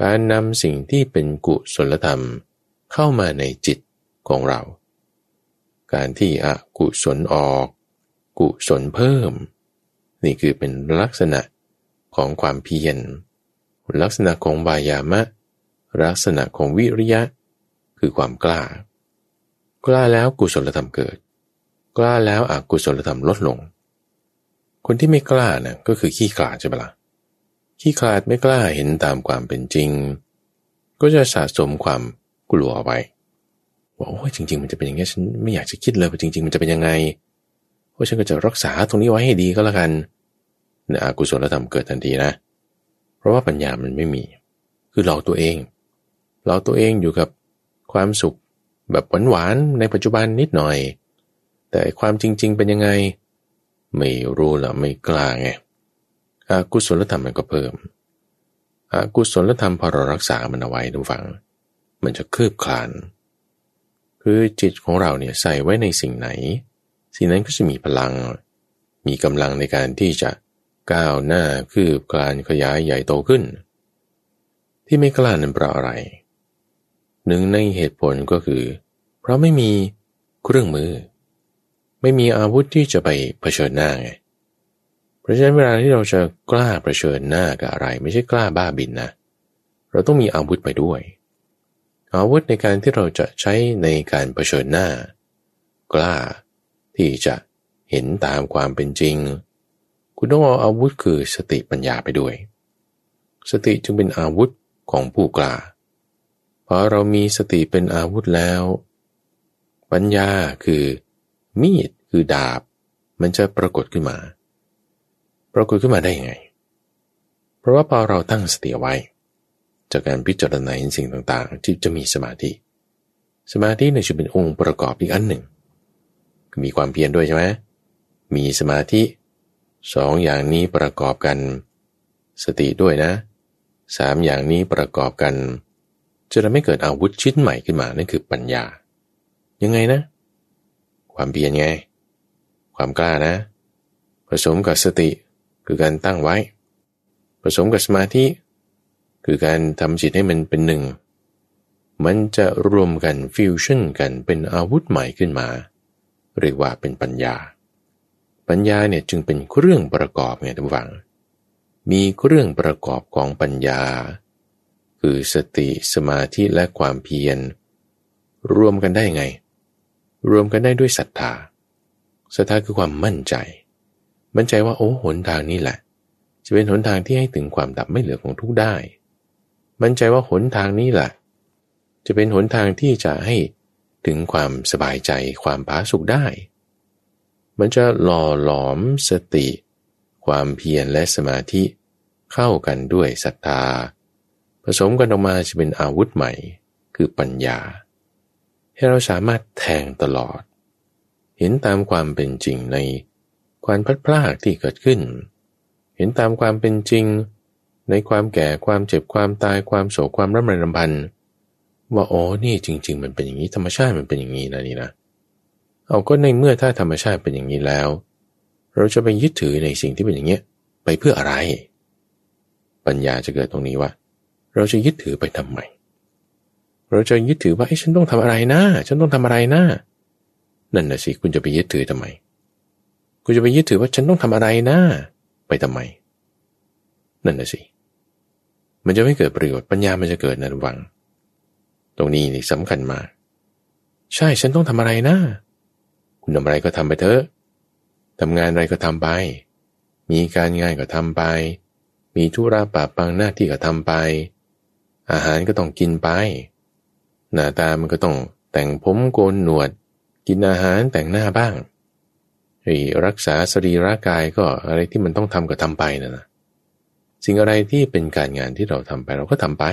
Speaker 1: การนำสิ่งที่เป็นกุศลธรรมเข้ามาในจิตของเรา การที่อกุศลออก กุศลเพิ่ม นี่คือเป็นลักษณะ ของความเพียร ลักษณะของวายามะ ลักษณะของวิริยะ คือความกล้า กล้าแล้วกุศลธรรมเกิด กล้าแล้วอกุศลธรรมลดลง คนที่ไม่กล้านะ่ก็คือขี้ขลาดใช่ไหมละ่ะขี้ขลาดไม่กล้าเห็นตามความเป็นจริง ก็จะสะสมความกลัวไว้ว่าโอ้ยจริง ๆ มันจะเป็นอย่างนี้ฉันไม่อยากจะคิดเลยว่าจริง ๆ มันจะเป็นยังไงเพราะฉันก็จะรักษาตรงนี้ไว้ให้ดีก็แล้วกันเนี่ยอกุศลธรรมเกิดทันทีนะ เพราะว่าปัญญามันไม่มี คือหลอกตัวเองหลอกตัวเองอยู่กับความสุขแบบหวานๆในปัจจุบันนิดหน่อย แต่ความจริง ๆ เป็นยังไง ไม่รู้ละไม่กล้าไงอากุศลธรรมมันก็เพิ่มอากุศลธรรมพอเรารักษามันเอาไว้ทุกฝัง มันจะคืบคลาน คือจิตของเราเนี่ยใส่ไว้ในสิ่งไหน สิ่งนั้นก็จะมีพลัง มีกำลังในการที่จะ ก้าวหน้าคืบคลานขยายใหญ่โตขึ้น ที่ไม่กล้านั้นเพราะอะไร หนึ่งในเหตุผลก็คือ เพราะไม่มีเครื่องมือ ไม่มีอาวุธที่จะไปเผชิญหน้าไงเพราะฉะนั้นเวลาที่เราจะกล้าเผชิญหน้ากับอะไร ไม่ใช่กล้าบ้าบินนะ เราต้องมีอาวุธไปด้วย อาวุธในการที่เราจะใช้ในการเผชิญหน้า กล้าที่จะเห็นตามความเป็นจริง คุณต้องเอาอาวุธคือสติปัญญาไปด้วย สติจึงเป็นอาวุธของผู้กล้าพอเรามีสติเป็นอาวุธแล้ว ปัญญาคือมีดคือดาบ มันจะปรากฏขึ้นมา ปรากฏขึ้นมาได้ยังไง เพราะว่าพอเราตั้งสติไว้ จากการพิจารณาสิ่งต่างๆ ที่จะมีสมาธิ สมาธิเนี่ยจะเป็นองค์ประกอบอีกอันหนึ่ง มีความเพียรด้วยใช่ไหมมีสมาธิ สองอย่างนี้ประกอบกัน สติด้วยนะสามอย่างนี้ประกอบกัน จะทำให้เกิดอาวุธชิ้นใหม่ขึ้นมานั่นคือปัญญา ยังไงนะ ความเพียรไง ความกล้านะ ผสมกับสติคือการตั้งไว้ ผสมกับสมาธิ คือการทำจิตให้มันเป็นหนึ่ง มันจะรวมกันฟิวชั่นกันเป็นอาวุธใหม่ขึ้นมา เรียกว่าเป็นปัญญา ปัญญาเนี่ยจึงเป็นเครื่องประกอบไงทุกฝัง มีเครื่องประกอบของปัญญา คือสติสมาธิและความเพียร รวมกันได้ไง รวมกันได้ด้วยศรัทธาศรัทธาคือความมั่นใจ มั่นใจว่าโอ้หนทางนี้แหละ จะเป็นหนทางที่ให้ถึงความดับไม่เหลือของทุกได้ มั่นใจว่าหนทางนี้แหละ จะเป็นหนทางที่จะให้ถึงความสบายใจความผาสุขได้ มันจะหล่อหลอมสติ ความเพียรและสมาธิเข้ากันด้วยศรัทธา ผสมกันออกมาจะเป็นอาวุธใหม่ คือปัญญา ให้เราสามารถแทงตลอด เห็นตามความเป็นจริงในความพัดพลาดที่เกิดขึ้น เห็นตามความเป็นจริง ในความแก่ความเจ็บความตายความโศกความร่ำไรรำพันว่าโอ้นี่จริง ๆ มันเป็นอย่างนี้ธรรมชาติมันเป็นอย่างนี้นะนี่นะ เอาก็ในเมื่อถ้าธรรมชาติเป็นอย่างนี้แล้ว เราจะไปยึดถือในสิ่งที่เป็นอย่างเงี้ยไปเพื่ออะไร ปัญญาจะเกิดตรงนี้ว่า เราจะยึดถือไปทำไมเราจะยึดถือว่าไอ้ฉันต้องทำอะไรนะฉันต้องทำอะไรนะนั่นน่ะสิคุณจะไปยึดถือทำไมคุณจะไปยึดถือว่าฉันต้องทำอะไรนะไปทำไม นั่นน่ะสิมันจะไม่เกิดประโยชน์ปัญญามันจะเกิดนะระวัง ตรงนี้นี่สำคัญมาก ใช่ฉันต้องทำอะไรนะ คุณทำอะไรก็ทำไปเถอะทำงานอะไรก็ทำไป มีการงานก็ทำไป มีธุระปะปังหน้าที่ก็ทำไป อาหารก็ต้องกินไป หน้าตามันก็ต้องแต่งผมโกนหนวด กินอาหารแต่งหน้าบ้างรักษาสรีร่างกายก็อะไรที่มันต้องทำก็ทำไปนะนะสิ่งอะไรที่เป็นการงานที่เราทำไปเราก็ทำไป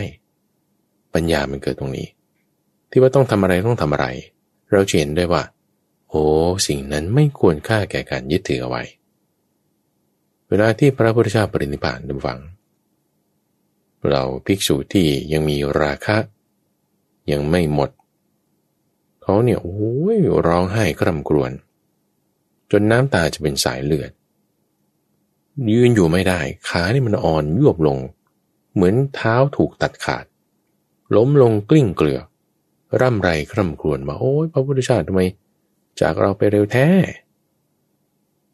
Speaker 1: ปัญญามันเกิดตรงนี้ ที่ว่าต้องทำอะไรต้องทำอะไร เราเห็นได้ว่า โอ้สิ่งนั้นไม่ควรค่าแก่การยึดถือเอาไว้ เวลาที่พระพุทธเจ้าปรินิพพานดำฟัง เราภิกษุที่ยังมีราคะ ยังไม่หมด เขาเนี่ยโอ้ยร้องไห้กร่ำกรวนจนน้ำตาจะเป็นสายเลือด ยืนอยู่ไม่ได้ ขานี่มันอ่อนยวบลง เหมือนเท้าถูกตัดขาด ล้มลงกลิ้งเกลือ ร่ำไรคร่ำครวญมาโอ้ยพระพุทธเจ้าทำไม จากเราไปเร็วแท้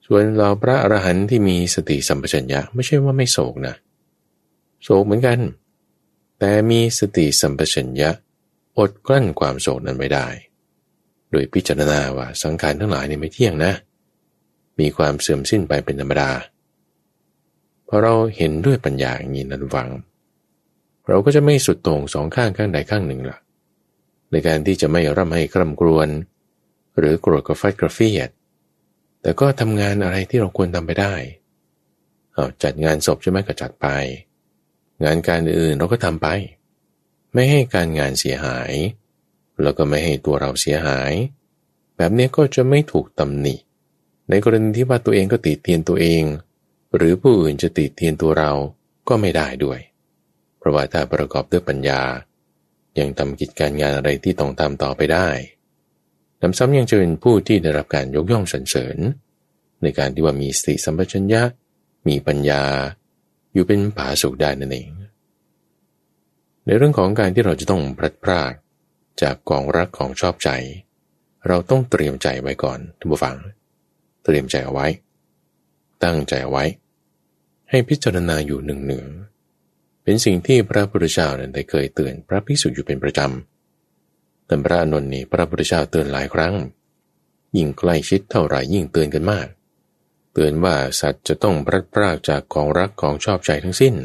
Speaker 1: ส่วนเราพระอรหันต์ที่มีสติสัมปชัญญะไม่ใช่ว่าไม่โศกนะ โศกเหมือนกัน แต่มีสติสัมปชัญญะอดกลั้นความโศกนั้นไม่ได้ โดยพิจารณาว่าสังขารทั้งหลายนี่ไม่เที่ยงนะ มีความเสื่อมสิ้นไปเป็นธรรมดาพอเราเห็นด้วยปัญญาอย่างนี้นั้นวัง เราก็จะไม่สุดโต่งสองข้างข้างใดข้างหนึ่งละในการที่จะไม่ร่ำให้คร่ำกรวน หรือโกรธกระฟัดกระเฟียด แต่ก็ทำงานอะไรที่เราควรทำไปได้เอาจัดงานศพใช่ไหมก็จัดไป งานการอื่นเราก็ทำไป ไม่ให้การงานเสียหาย แล้วก็ไม่ให้ตัวเราเสียหาย แบบนี้ก็จะไม่ถูกตำหนิ ในกรณีที่ว่าตัวเองก็ติเตียนตัวเอง หรือผู้อื่นจะติเตียนตัวเราก็ไม่ได้ด้วย เพราะว่าถ้าประกอบด้วยปัญญา ยังทำกิจการงานอะไรที่ต้องทำต่อไปได้ นำซ้ำยังจะเป็นผู้ที่ได้รับการยกย่องสรรเสริญ ในการที่ว่ามีสติสัมปชัญญะ มีปัญญา อยู่เป็นผาสุกได้นั่นเอง ในเรื่องของการที่เราจะต้องพลัดพรากจากกองรักของชอบใจ เราต้องเตรียมใจไว้ก่อนทุกผู้ฟัง เตรียมใจเอาไว้ ตั้งใจเอาไว้ ให้พิจารณาอยู่หนึ่งหนึ่งเป็นสิ่งที่พระพุทธเจ้านั้นได้เคยเตือนพระภิกษุอยู่เป็นประจำ แต่พระนนท์นี่พระพุทธเจ้าเตือนหลายครั้ง ยิ่งใกล้ชิดเท่าไหร่ยิ่งเตือนกันมาก เตือนว่าสัตว์จะต้องพลัดพรากจากของรักของชอบใจทั้งสิ้น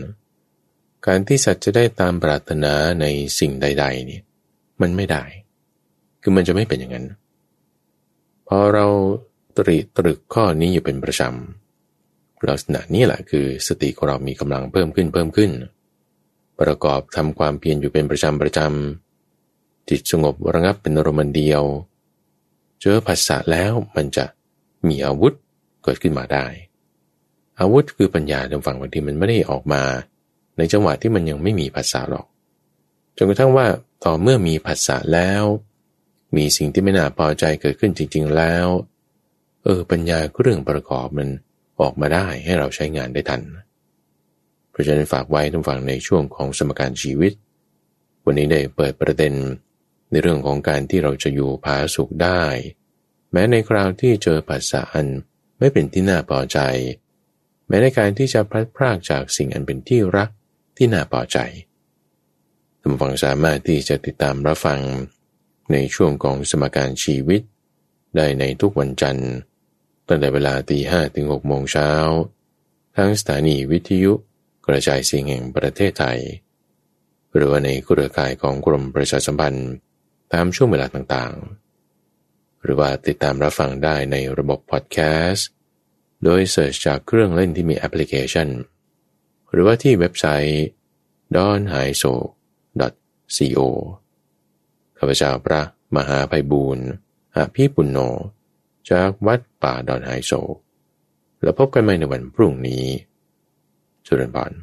Speaker 1: การที่สัตว์จะได้ตามปรารถนาในสิ่งใดๆนี่มันไม่ได้ คือมันจะไม่เป็นอย่างนั้น พอเราตรีตรึกข้อนี้อยู่เป็นประจำลักษณะนี้แหละคือสติของเรามีกำลังเพิ่มขึ้นเพิ่มขึ้น ประกอบทำความเพียรอยู่เป็นประจำประจำ จิตสงบระงับเป็นอารมณ์เดียว เจอภาษาแล้วมันจะมีอาวุธเกิดขึ้นมาได้ อาวุธคือปัญญาในฝั่งบางทีมันไม่ได้ออกมา ในจังหวะที่มันยังไม่มีภาษาหรอกจนกระทั่งว่าต่อเมื่อมีภาษาแล้ว มีสิ่งที่ไม่น่าพอใจเกิดขึ้นจริง ๆแล้ว เออปัญญาเรื่องประกอบมันออกมาได้ให้เราใช้งานได้ทัน เพราะฉะนั้นฝากไว้ทุกฝั่งในช่วงของสมการชีวิต วันนี้ได้เปิดประเด็น ในเรื่องของการที่เราจะอยู่ผาสุขได้ แม้ในคราวที่เจอภาษาอันไม่เป็นที่น่าพอใจ แม้ในการที่จะพลัดพรากจากสิ่งอันเป็นที่รักที่น่าพอใจท่านฟังสามารถที่จะติดตามรับฟัง ในช่วงของสมการชีวิต ได้ในทุกวันจันทร์ตั้งแต่เวลาตีห้ถึงหกโมงเช้าทั้งสถานีวิทยุกระจายเสียงแห่งประเทศไทย หรือว่าในเครือข่ายของกรมประชาสัมพันธ์ ตามช่วงเวลาต่างๆ หรือว่าติดตามรับฟังได้ในระบบพอดแคสต์ โดยเสิร์ชจากเครื่องเล่นที่มีแอปพลิเคชัน หรือว่าที่เว็บไซต์ d o n h a i s o co ข้าพเจ้าพระมหาไพบูรณ์อภิปุณโญจากวัดป่าดอนไฮโซ แล้วพบกันใหม่ในวันพรุ่งนี้ สุรินทร์